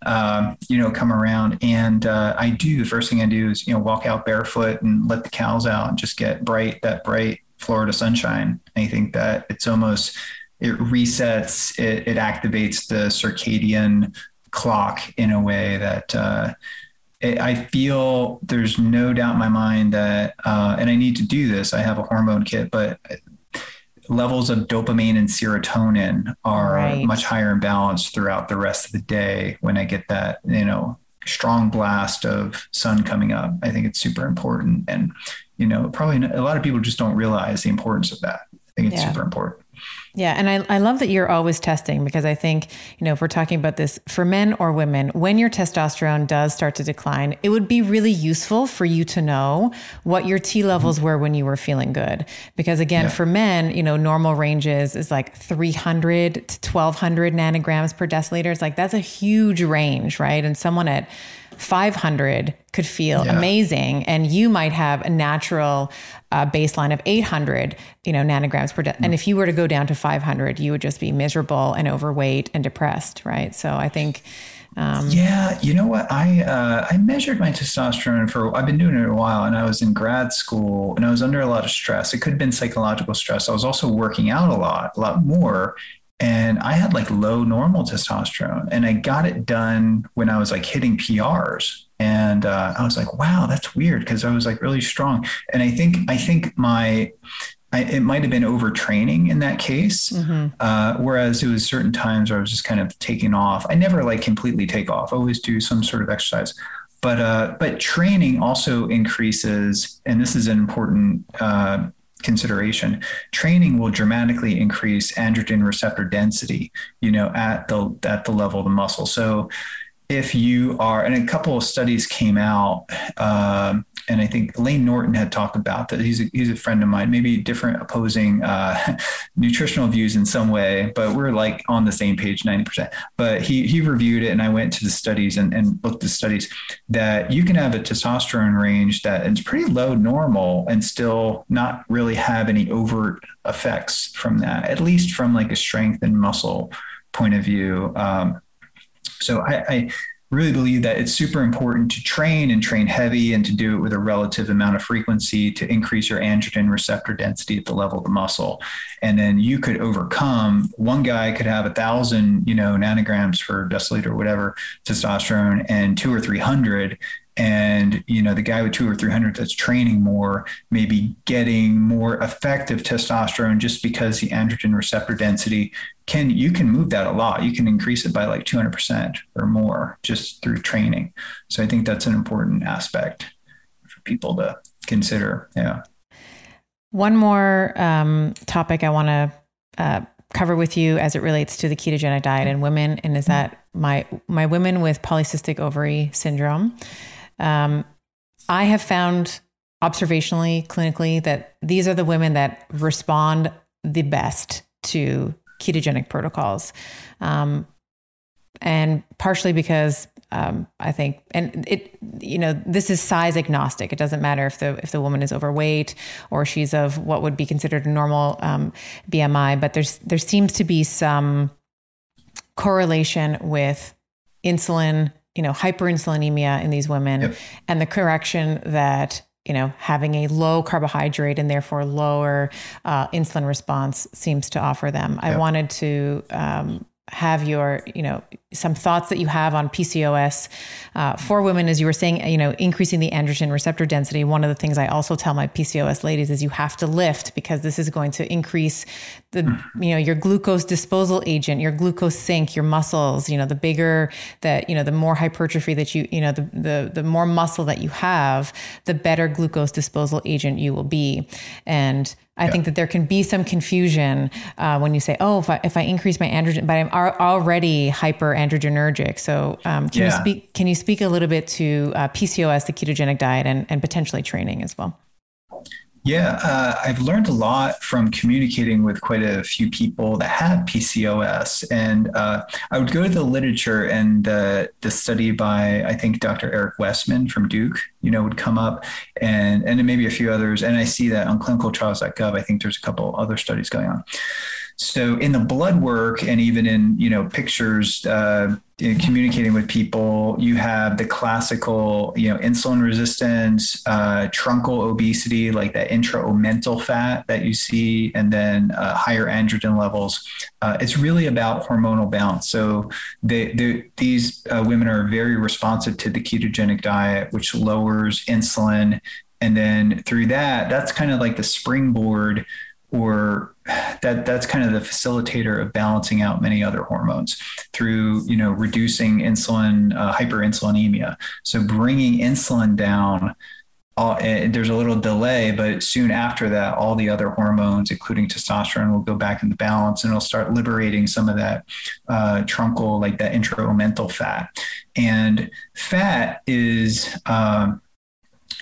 um, you know, come around. And uh, I do the first thing I do is you know walk out barefoot and let the cows out and just get bright that bright Florida sunshine. I think that it's almost it resets, it, it activates the circadian clock in a way that uh, it, I feel there's no doubt in my mind that, uh, and I need to do this. I have a hormone kit, but levels of dopamine and serotonin are right. much higher in balance throughout the rest of the day when I get that, you know, strong blast of sun coming up. I think it's super important. And, you know, probably a lot of people just don't realize the importance of that. I think it's yeah. super important. Yeah. And I, I love that you're always testing because I think, you know, if we're talking about this for men or women, when your testosterone does start to decline, it would be really useful for you to know what your T levels mm-hmm. were when you were feeling good. Because again, yeah. for men, you know, normal ranges is like 300 to 1200 nanograms per deciliter. It's like that's a huge range, right? And someone at 500 could feel yeah. amazing and you might have a natural uh, baseline of 800 you know nanograms per de- mm. and if you were to go down to 500 you would just be miserable and overweight and depressed right so i think um, yeah, you know what? I uh, I measured my testosterone for I've been doing it a while, and I was in grad school, and I was under a lot of stress. It could have been psychological stress. I was also working out a lot, a lot more, and I had like low normal testosterone, and I got it done when I was like hitting PRs, and uh, I was like, wow, that's weird because I was like really strong, and I think I think my I, it might have been overtraining in that case. Mm-hmm. Uh, whereas it was certain times where I was just kind of taking off. I never like completely take off. I always do some sort of exercise. But uh, but training also increases, and this is an important uh, consideration. Training will dramatically increase androgen receptor density you know at the at the level of the muscle. So if you are and a couple of studies came out um, and I think Layne Norton had talked about that. He's a, he's a friend of mine, maybe different opposing uh, nutritional views in some way, but we're like on the same page 90%. But he, he reviewed it and I went to the studies and, and looked at the studies that you can have a testosterone range that is pretty low normal and still not really have any overt effects from that, at least from like a strength and muscle point of view. Um, so I, I really believe that it's super important to train and train heavy and to do it with a relative amount of frequency to increase your androgen receptor density at the level of the muscle. And then you could overcome one guy could have a thousand, you know, nanograms per deciliter or whatever testosterone and two or 300 and you know the guy with two or three hundred that's training more maybe getting more effective testosterone just because the androgen receptor density can you can move that a lot. You can increase it by like 200% or more just through training. So i think that's an important aspect for people to consider. Yeah. One more um, topic i want to uh, cover with you as it relates to the ketogenic diet in women and is that my my women with polycystic ovary syndrome um, I have found observationally, clinically, that these are the women that respond the best to ketogenic protocols. Um, and partially because um, I think, and it, you know, this is size agnostic. It doesn't matter if the if the woman is overweight or she's of what would be considered a normal um, BMI, but there's there seems to be some correlation with insulin you know, hyperinsulinemia in these women yep. and the correction that you know having a low carbohydrate and therefore lower uh, insulin response seems to offer them. Yep. I wanted to um, have your you know some thoughts that you have on PCOS uh, for women, as you were saying, you know, increasing the androgen receptor density. One of the things I also tell my PCOS ladies is you have to lift because this is going to increase the, you know, your glucose disposal agent, your glucose sink, your muscles. You know, the bigger that, you know, the more hypertrophy that you, you know, the the the more muscle that you have, the better glucose disposal agent you will be, and I yeah. think that there can be some confusion uh, when you say, "Oh, if I, if I increase my androgen, but I'm already hyperandrogenergic." So, um, can yeah. you speak? Can you speak a little bit to uh, PCOS, the ketogenic diet, and, and potentially training as well? Yeah, uh, I've learned a lot from communicating with quite a few people that have PCOS. And uh, I would go to the literature and uh, the study by, I think, Dr. Eric Westman from Duke, you know, would come up and, and maybe a few others. And I see that on clinicaltrials.gov. I think there's a couple other studies going on. So in the blood work and even in you know pictures, uh, in communicating with people, you have the classical you know insulin resistance, uh, truncal obesity, like that intra-omental fat that you see, and then uh, higher androgen levels. Uh, it's really about hormonal balance. So they, they, these uh, women are very responsive to the ketogenic diet, which lowers insulin, and then through that, that's kind of like the springboard or that that's kind of the facilitator of balancing out many other hormones through you know reducing insulin uh, hyperinsulinemia. So bringing insulin down all, uh, there's a little delay but soon after that all the other hormones including testosterone will go back into balance and it'll start liberating some of that uh, truncal like that intraomental fat. And fat is um,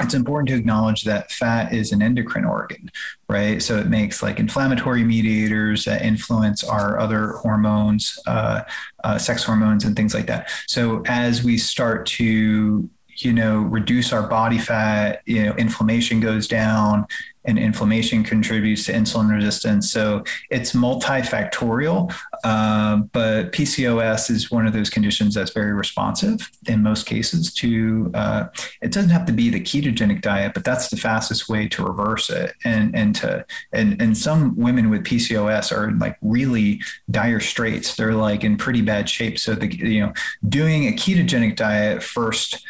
it's important to acknowledge that fat is an endocrine organ, right? So it makes like inflammatory mediators that influence our other hormones, uh, uh, sex hormones, and things like that. So as we start to you know reduce our body fat you know inflammation goes down and inflammation contributes to insulin resistance. So it's multifactorial, uh, but PCOS is one of those conditions that's very responsive in most cases to, uh, it doesn't have to be the ketogenic diet, but that's the fastest way to reverse it. And, and to, and, and some women with PCOS are like really dire straits. They're like in pretty bad shape. So the, you know, doing a ketogenic diet first,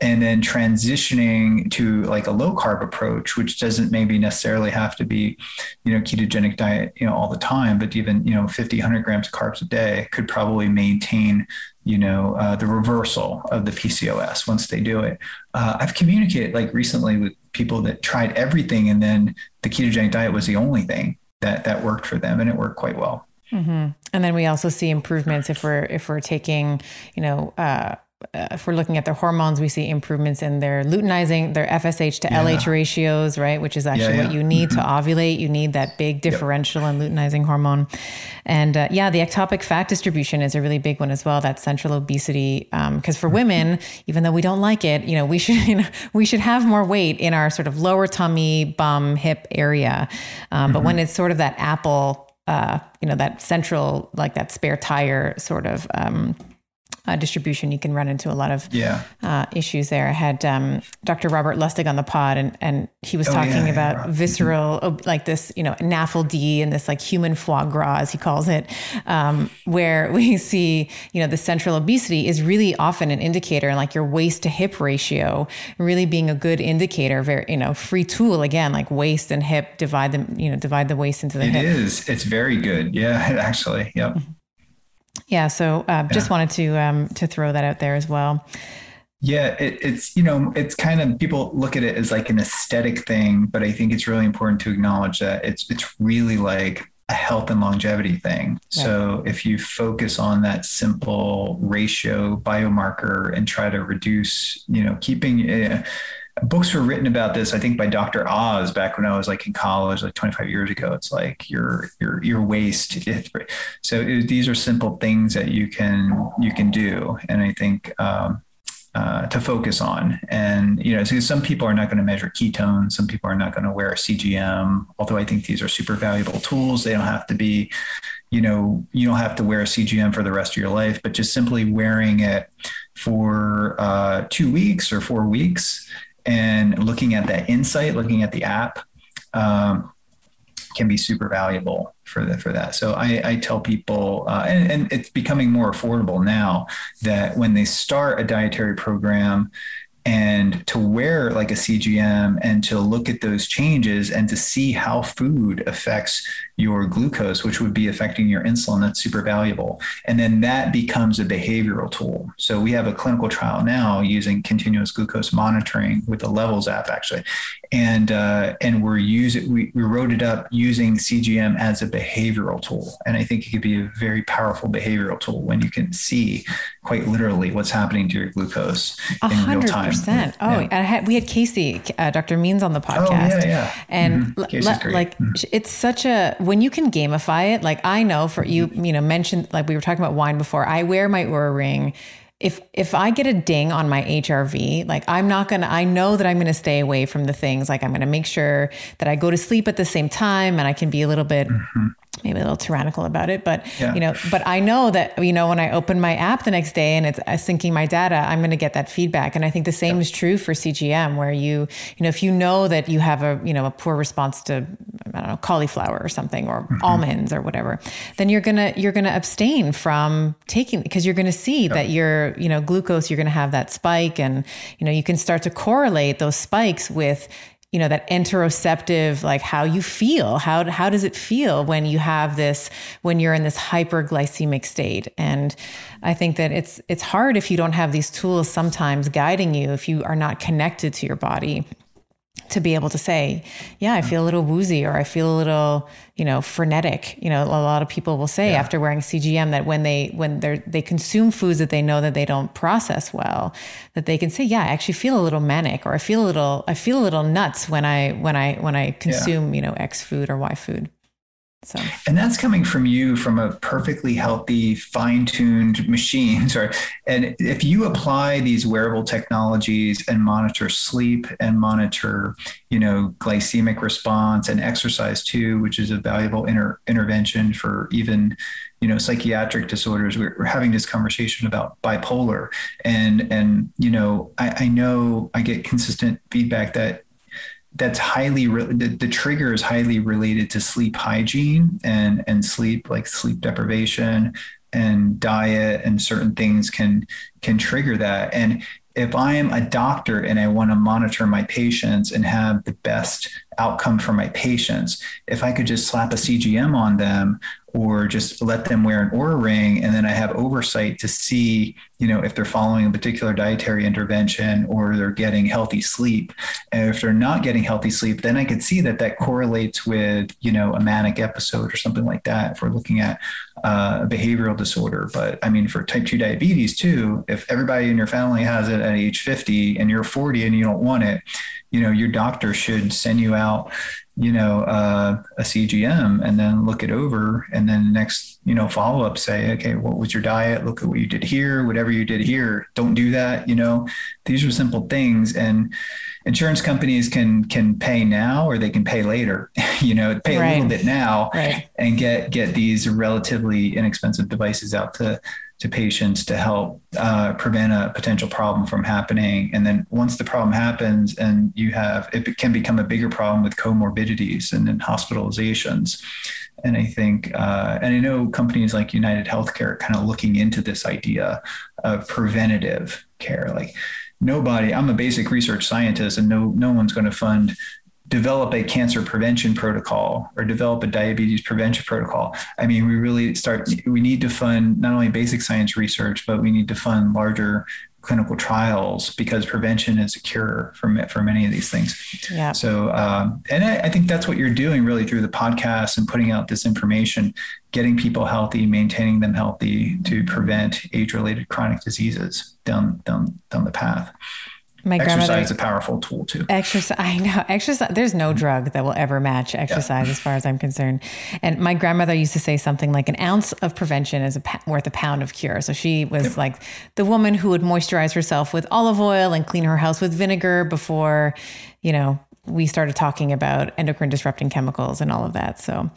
and then transitioning to like a low carb approach which doesn't maybe necessarily have to be you know ketogenic diet you know all the time but even you know 50 100 grams of carbs a day could probably maintain you know uh, the reversal of the pcos once they do it uh, i've communicated like recently with people that tried everything and then the ketogenic diet was the only thing that that worked for them and it worked quite well mm-hmm. and then we also see improvements if we're if we're taking you know uh, uh, if we're looking at their hormones, we see improvements in their luteinizing, their FSH to yeah. LH ratios, right? Which is actually yeah, yeah. what you need mm-hmm. to ovulate. You need that big differential yep. in luteinizing hormone. And uh, yeah, the ectopic fat distribution is a really big one as well. That central obesity, because um, for women, even though we don't like it, you know, we should you know, we should have more weight in our sort of lower tummy, bum, hip area. Um, mm-hmm. But when it's sort of that apple, uh, you know, that central, like that spare tire sort of. Um, uh, distribution, you can run into a lot of yeah. uh, issues there. I had um, Dr. Robert Lustig on the pod, and and he was oh, talking yeah, about yeah. visceral, mm-hmm. like this, you know, NAFLD and this like human foie gras, as he calls it, um, where we see, you know, the central obesity is really often an indicator, and like your waist to hip ratio really being a good indicator. Very, you know, free tool again, like waist and hip, divide them, you know, divide the waist into the it hip. It is. It's very good. Yeah, actually. Yep. Mm-hmm. Yeah. So uh, just wanted to um, to throw that out there as well. Yeah, it, it's you know it's kind of people look at it as like an aesthetic thing, but I think it's really important to acknowledge that it's it's really like a health and longevity thing. So if you focus on that simple ratio biomarker and try to reduce, you know, keeping. Uh, books were written about this, I think, by Dr. Oz back when I was like in college, like 25 years ago. It's like your your your waist. So it, these are simple things that you can you can do, and I think. Um, uh, to focus on. And, you know, so some people are not going to measure ketones. Some people are not going to wear a CGM, although I think these are super valuable tools. They don't have to be, you know, you don't have to wear a CGM for the rest of your life, but just simply wearing it for uh, two weeks or four weeks and looking at that insight, looking at the app, um, can be super valuable. for that for that. So I, I tell people, uh, and, and it's becoming more affordable now that when they start a dietary program, and to wear like a CGM and to look at those changes and to see how food affects your glucose, which would be affecting your insulin. That's super valuable. And then that becomes a behavioral tool. So we have a clinical trial now using continuous glucose monitoring with the Levels app, actually. And uh, and we're using we, we wrote it up using CGM as a behavioral tool. And I think it could be a very powerful behavioral tool when you can see quite literally what's happening to your glucose in real time. Percent. Oh, yeah. had, we had Casey, uh, Dr. Means on the podcast. Oh, yeah, yeah. And mm-hmm. l- like, mm-hmm. it's such a, when you can gamify it, like I know for you, you know, mentioned, like we were talking about wine before, I wear my Oura ring if if I get a ding on my HRV, like I'm not gonna, I know that I'm gonna stay away from the things. Like I'm gonna make sure that I go to sleep at the same time, and I can be a little bit. Mm-hmm maybe a little tyrannical about it, but yeah. you know, but I know that you know when I open my app the next day and it's syncing my data, I'm going to get that feedback. And I think the same yeah. is true for CGM, where you you know if you know that you have a you know a poor response to I don't know cauliflower or something or mm-hmm. almonds or whatever, then you're gonna you're gonna abstain from taking because you're going to see yeah. that your you know glucose you're going to have that spike and you know you can start to correlate those spikes with you know that interoceptive like how you feel. How how does it feel when you have this when you're in this hyperglycemic state? And i think that it's it's hard if you don't have these tools sometimes guiding you if you are not connected to your body to be able to say, yeah, I feel a little woozy or I feel a little, you know, frenetic. You know, a lot of people will say yeah. after wearing CGM that when they when they they consume foods that they know that they don't process well, that they can say, yeah, I actually feel a little manic or I feel a little I feel a little nuts when I when I when I consume, yeah. you know, X food or Y food. So. And that's coming from you from a perfectly healthy, fine tuned machine. Sorry. And if you apply these wearable technologies and monitor sleep and monitor, you know, glycemic response and exercise too, which is a valuable inter- intervention for even, you know, psychiatric disorders. We're, we're, having this conversation about bipolar. And, and, you know, I, I know I get consistent feedback that that's highly re- the, the, trigger is highly related to sleep hygiene and and sleep like sleep deprivation and diet and certain things can can trigger that. And if i am a doctor and i want to monitor my patients and have the best outcome for my patients if i could just slap a cgm on them or just let them wear an Oura ring and then I have oversight to see, you know, if they're following a particular dietary intervention or they're getting healthy sleep. And if they're not getting healthy sleep, then I could see that that correlates with, you know, a manic episode or something like that if we're looking at uh, a behavioral disorder. But I mean, for type 2 diabetes too, if everybody in your family has it at age 50 and you're 40 and you don't want it, you know, your doctor should send you out you know, uh, a CGM and then look it over and then next, you know, follow up say, okay, what was your diet? Look at what you did here, whatever you did here, don't do that. You know, these are simple things. And insurance companies can, can pay now or they can pay later, you know, pay right. a little bit now right. and get, get these relatively inexpensive devices out to, to patients to help uh, prevent a potential problem from happening. And then once the problem happens and you have, it can become a bigger problem with comorbidities and then hospitalizations. And I think, uh, and I know companies like United Healthcare are kind of looking into this idea of preventative care. Like nobody, I'm a basic research scientist and no, no one's going to fund develop a cancer prevention protocol or develop a diabetes prevention protocol. I mean, we really start, we need to fund not only basic science research, but we need to fund larger clinical trials because prevention is a cure for, for many of these things. Yeah. So, um, and I, I think that's what you're doing really through the podcast and putting out this information, getting people healthy, maintaining them healthy to prevent age related chronic diseases down, down, down the path my exercise is a powerful tool too. Exercise, I know. Exercise. There's no drug that will ever match exercise, yeah. as far as I'm concerned. And my grandmother used to say something like, "An ounce of prevention is worth a pound of cure." So she was yep. like the woman who would moisturize herself with olive oil and clean her house with vinegar before, you know, we started talking about endocrine disrupting chemicals and all of that. So,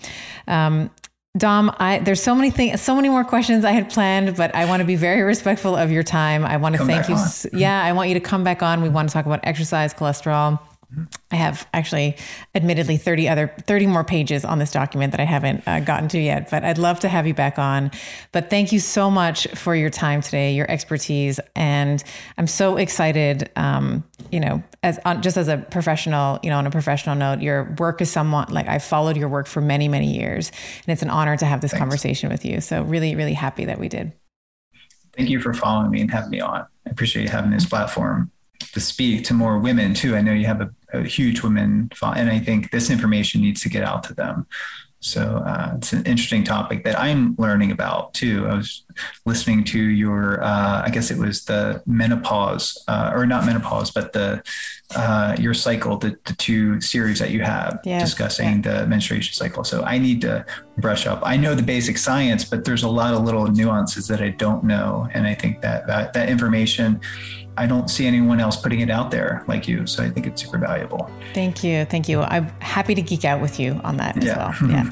um, Dom, I, there's so many things, so many more questions I had planned, but I want to be very respectful of your time. I want to come thank you. On. Yeah, I want you to come back on. We want to talk about exercise, cholesterol, I have actually, admittedly, 30 other, 30 more pages on this document that I haven't uh, gotten to yet, but I'd love to have you back on. But thank you so much for your time today, your expertise. And I'm so excited, um, you know, as on, just as a professional, you know, on a professional note, your work is somewhat like I've followed your work for many, many years. And it's an honor to have this Thanks. conversation with you. So really, really happy that we did. Thank you for following me and having me on. I appreciate you having this platform to speak to more women too. I know you have a, a huge women, and I think this information needs to get out to them. So uh, it's an interesting topic that I'm learning about too. I was listening to your, uh, I guess it was the menopause, uh, or not menopause, but the uh, your cycle, the, the two series that you have yes, discussing yeah. the menstruation cycle. So I need to brush up. I know the basic science, but there's a lot of little nuances that I don't know, and I think that that, that information I don't see anyone else putting it out there like you. So I think it's super valuable. Thank you. Thank you. I'm happy to geek out with you on that as well. Yeah.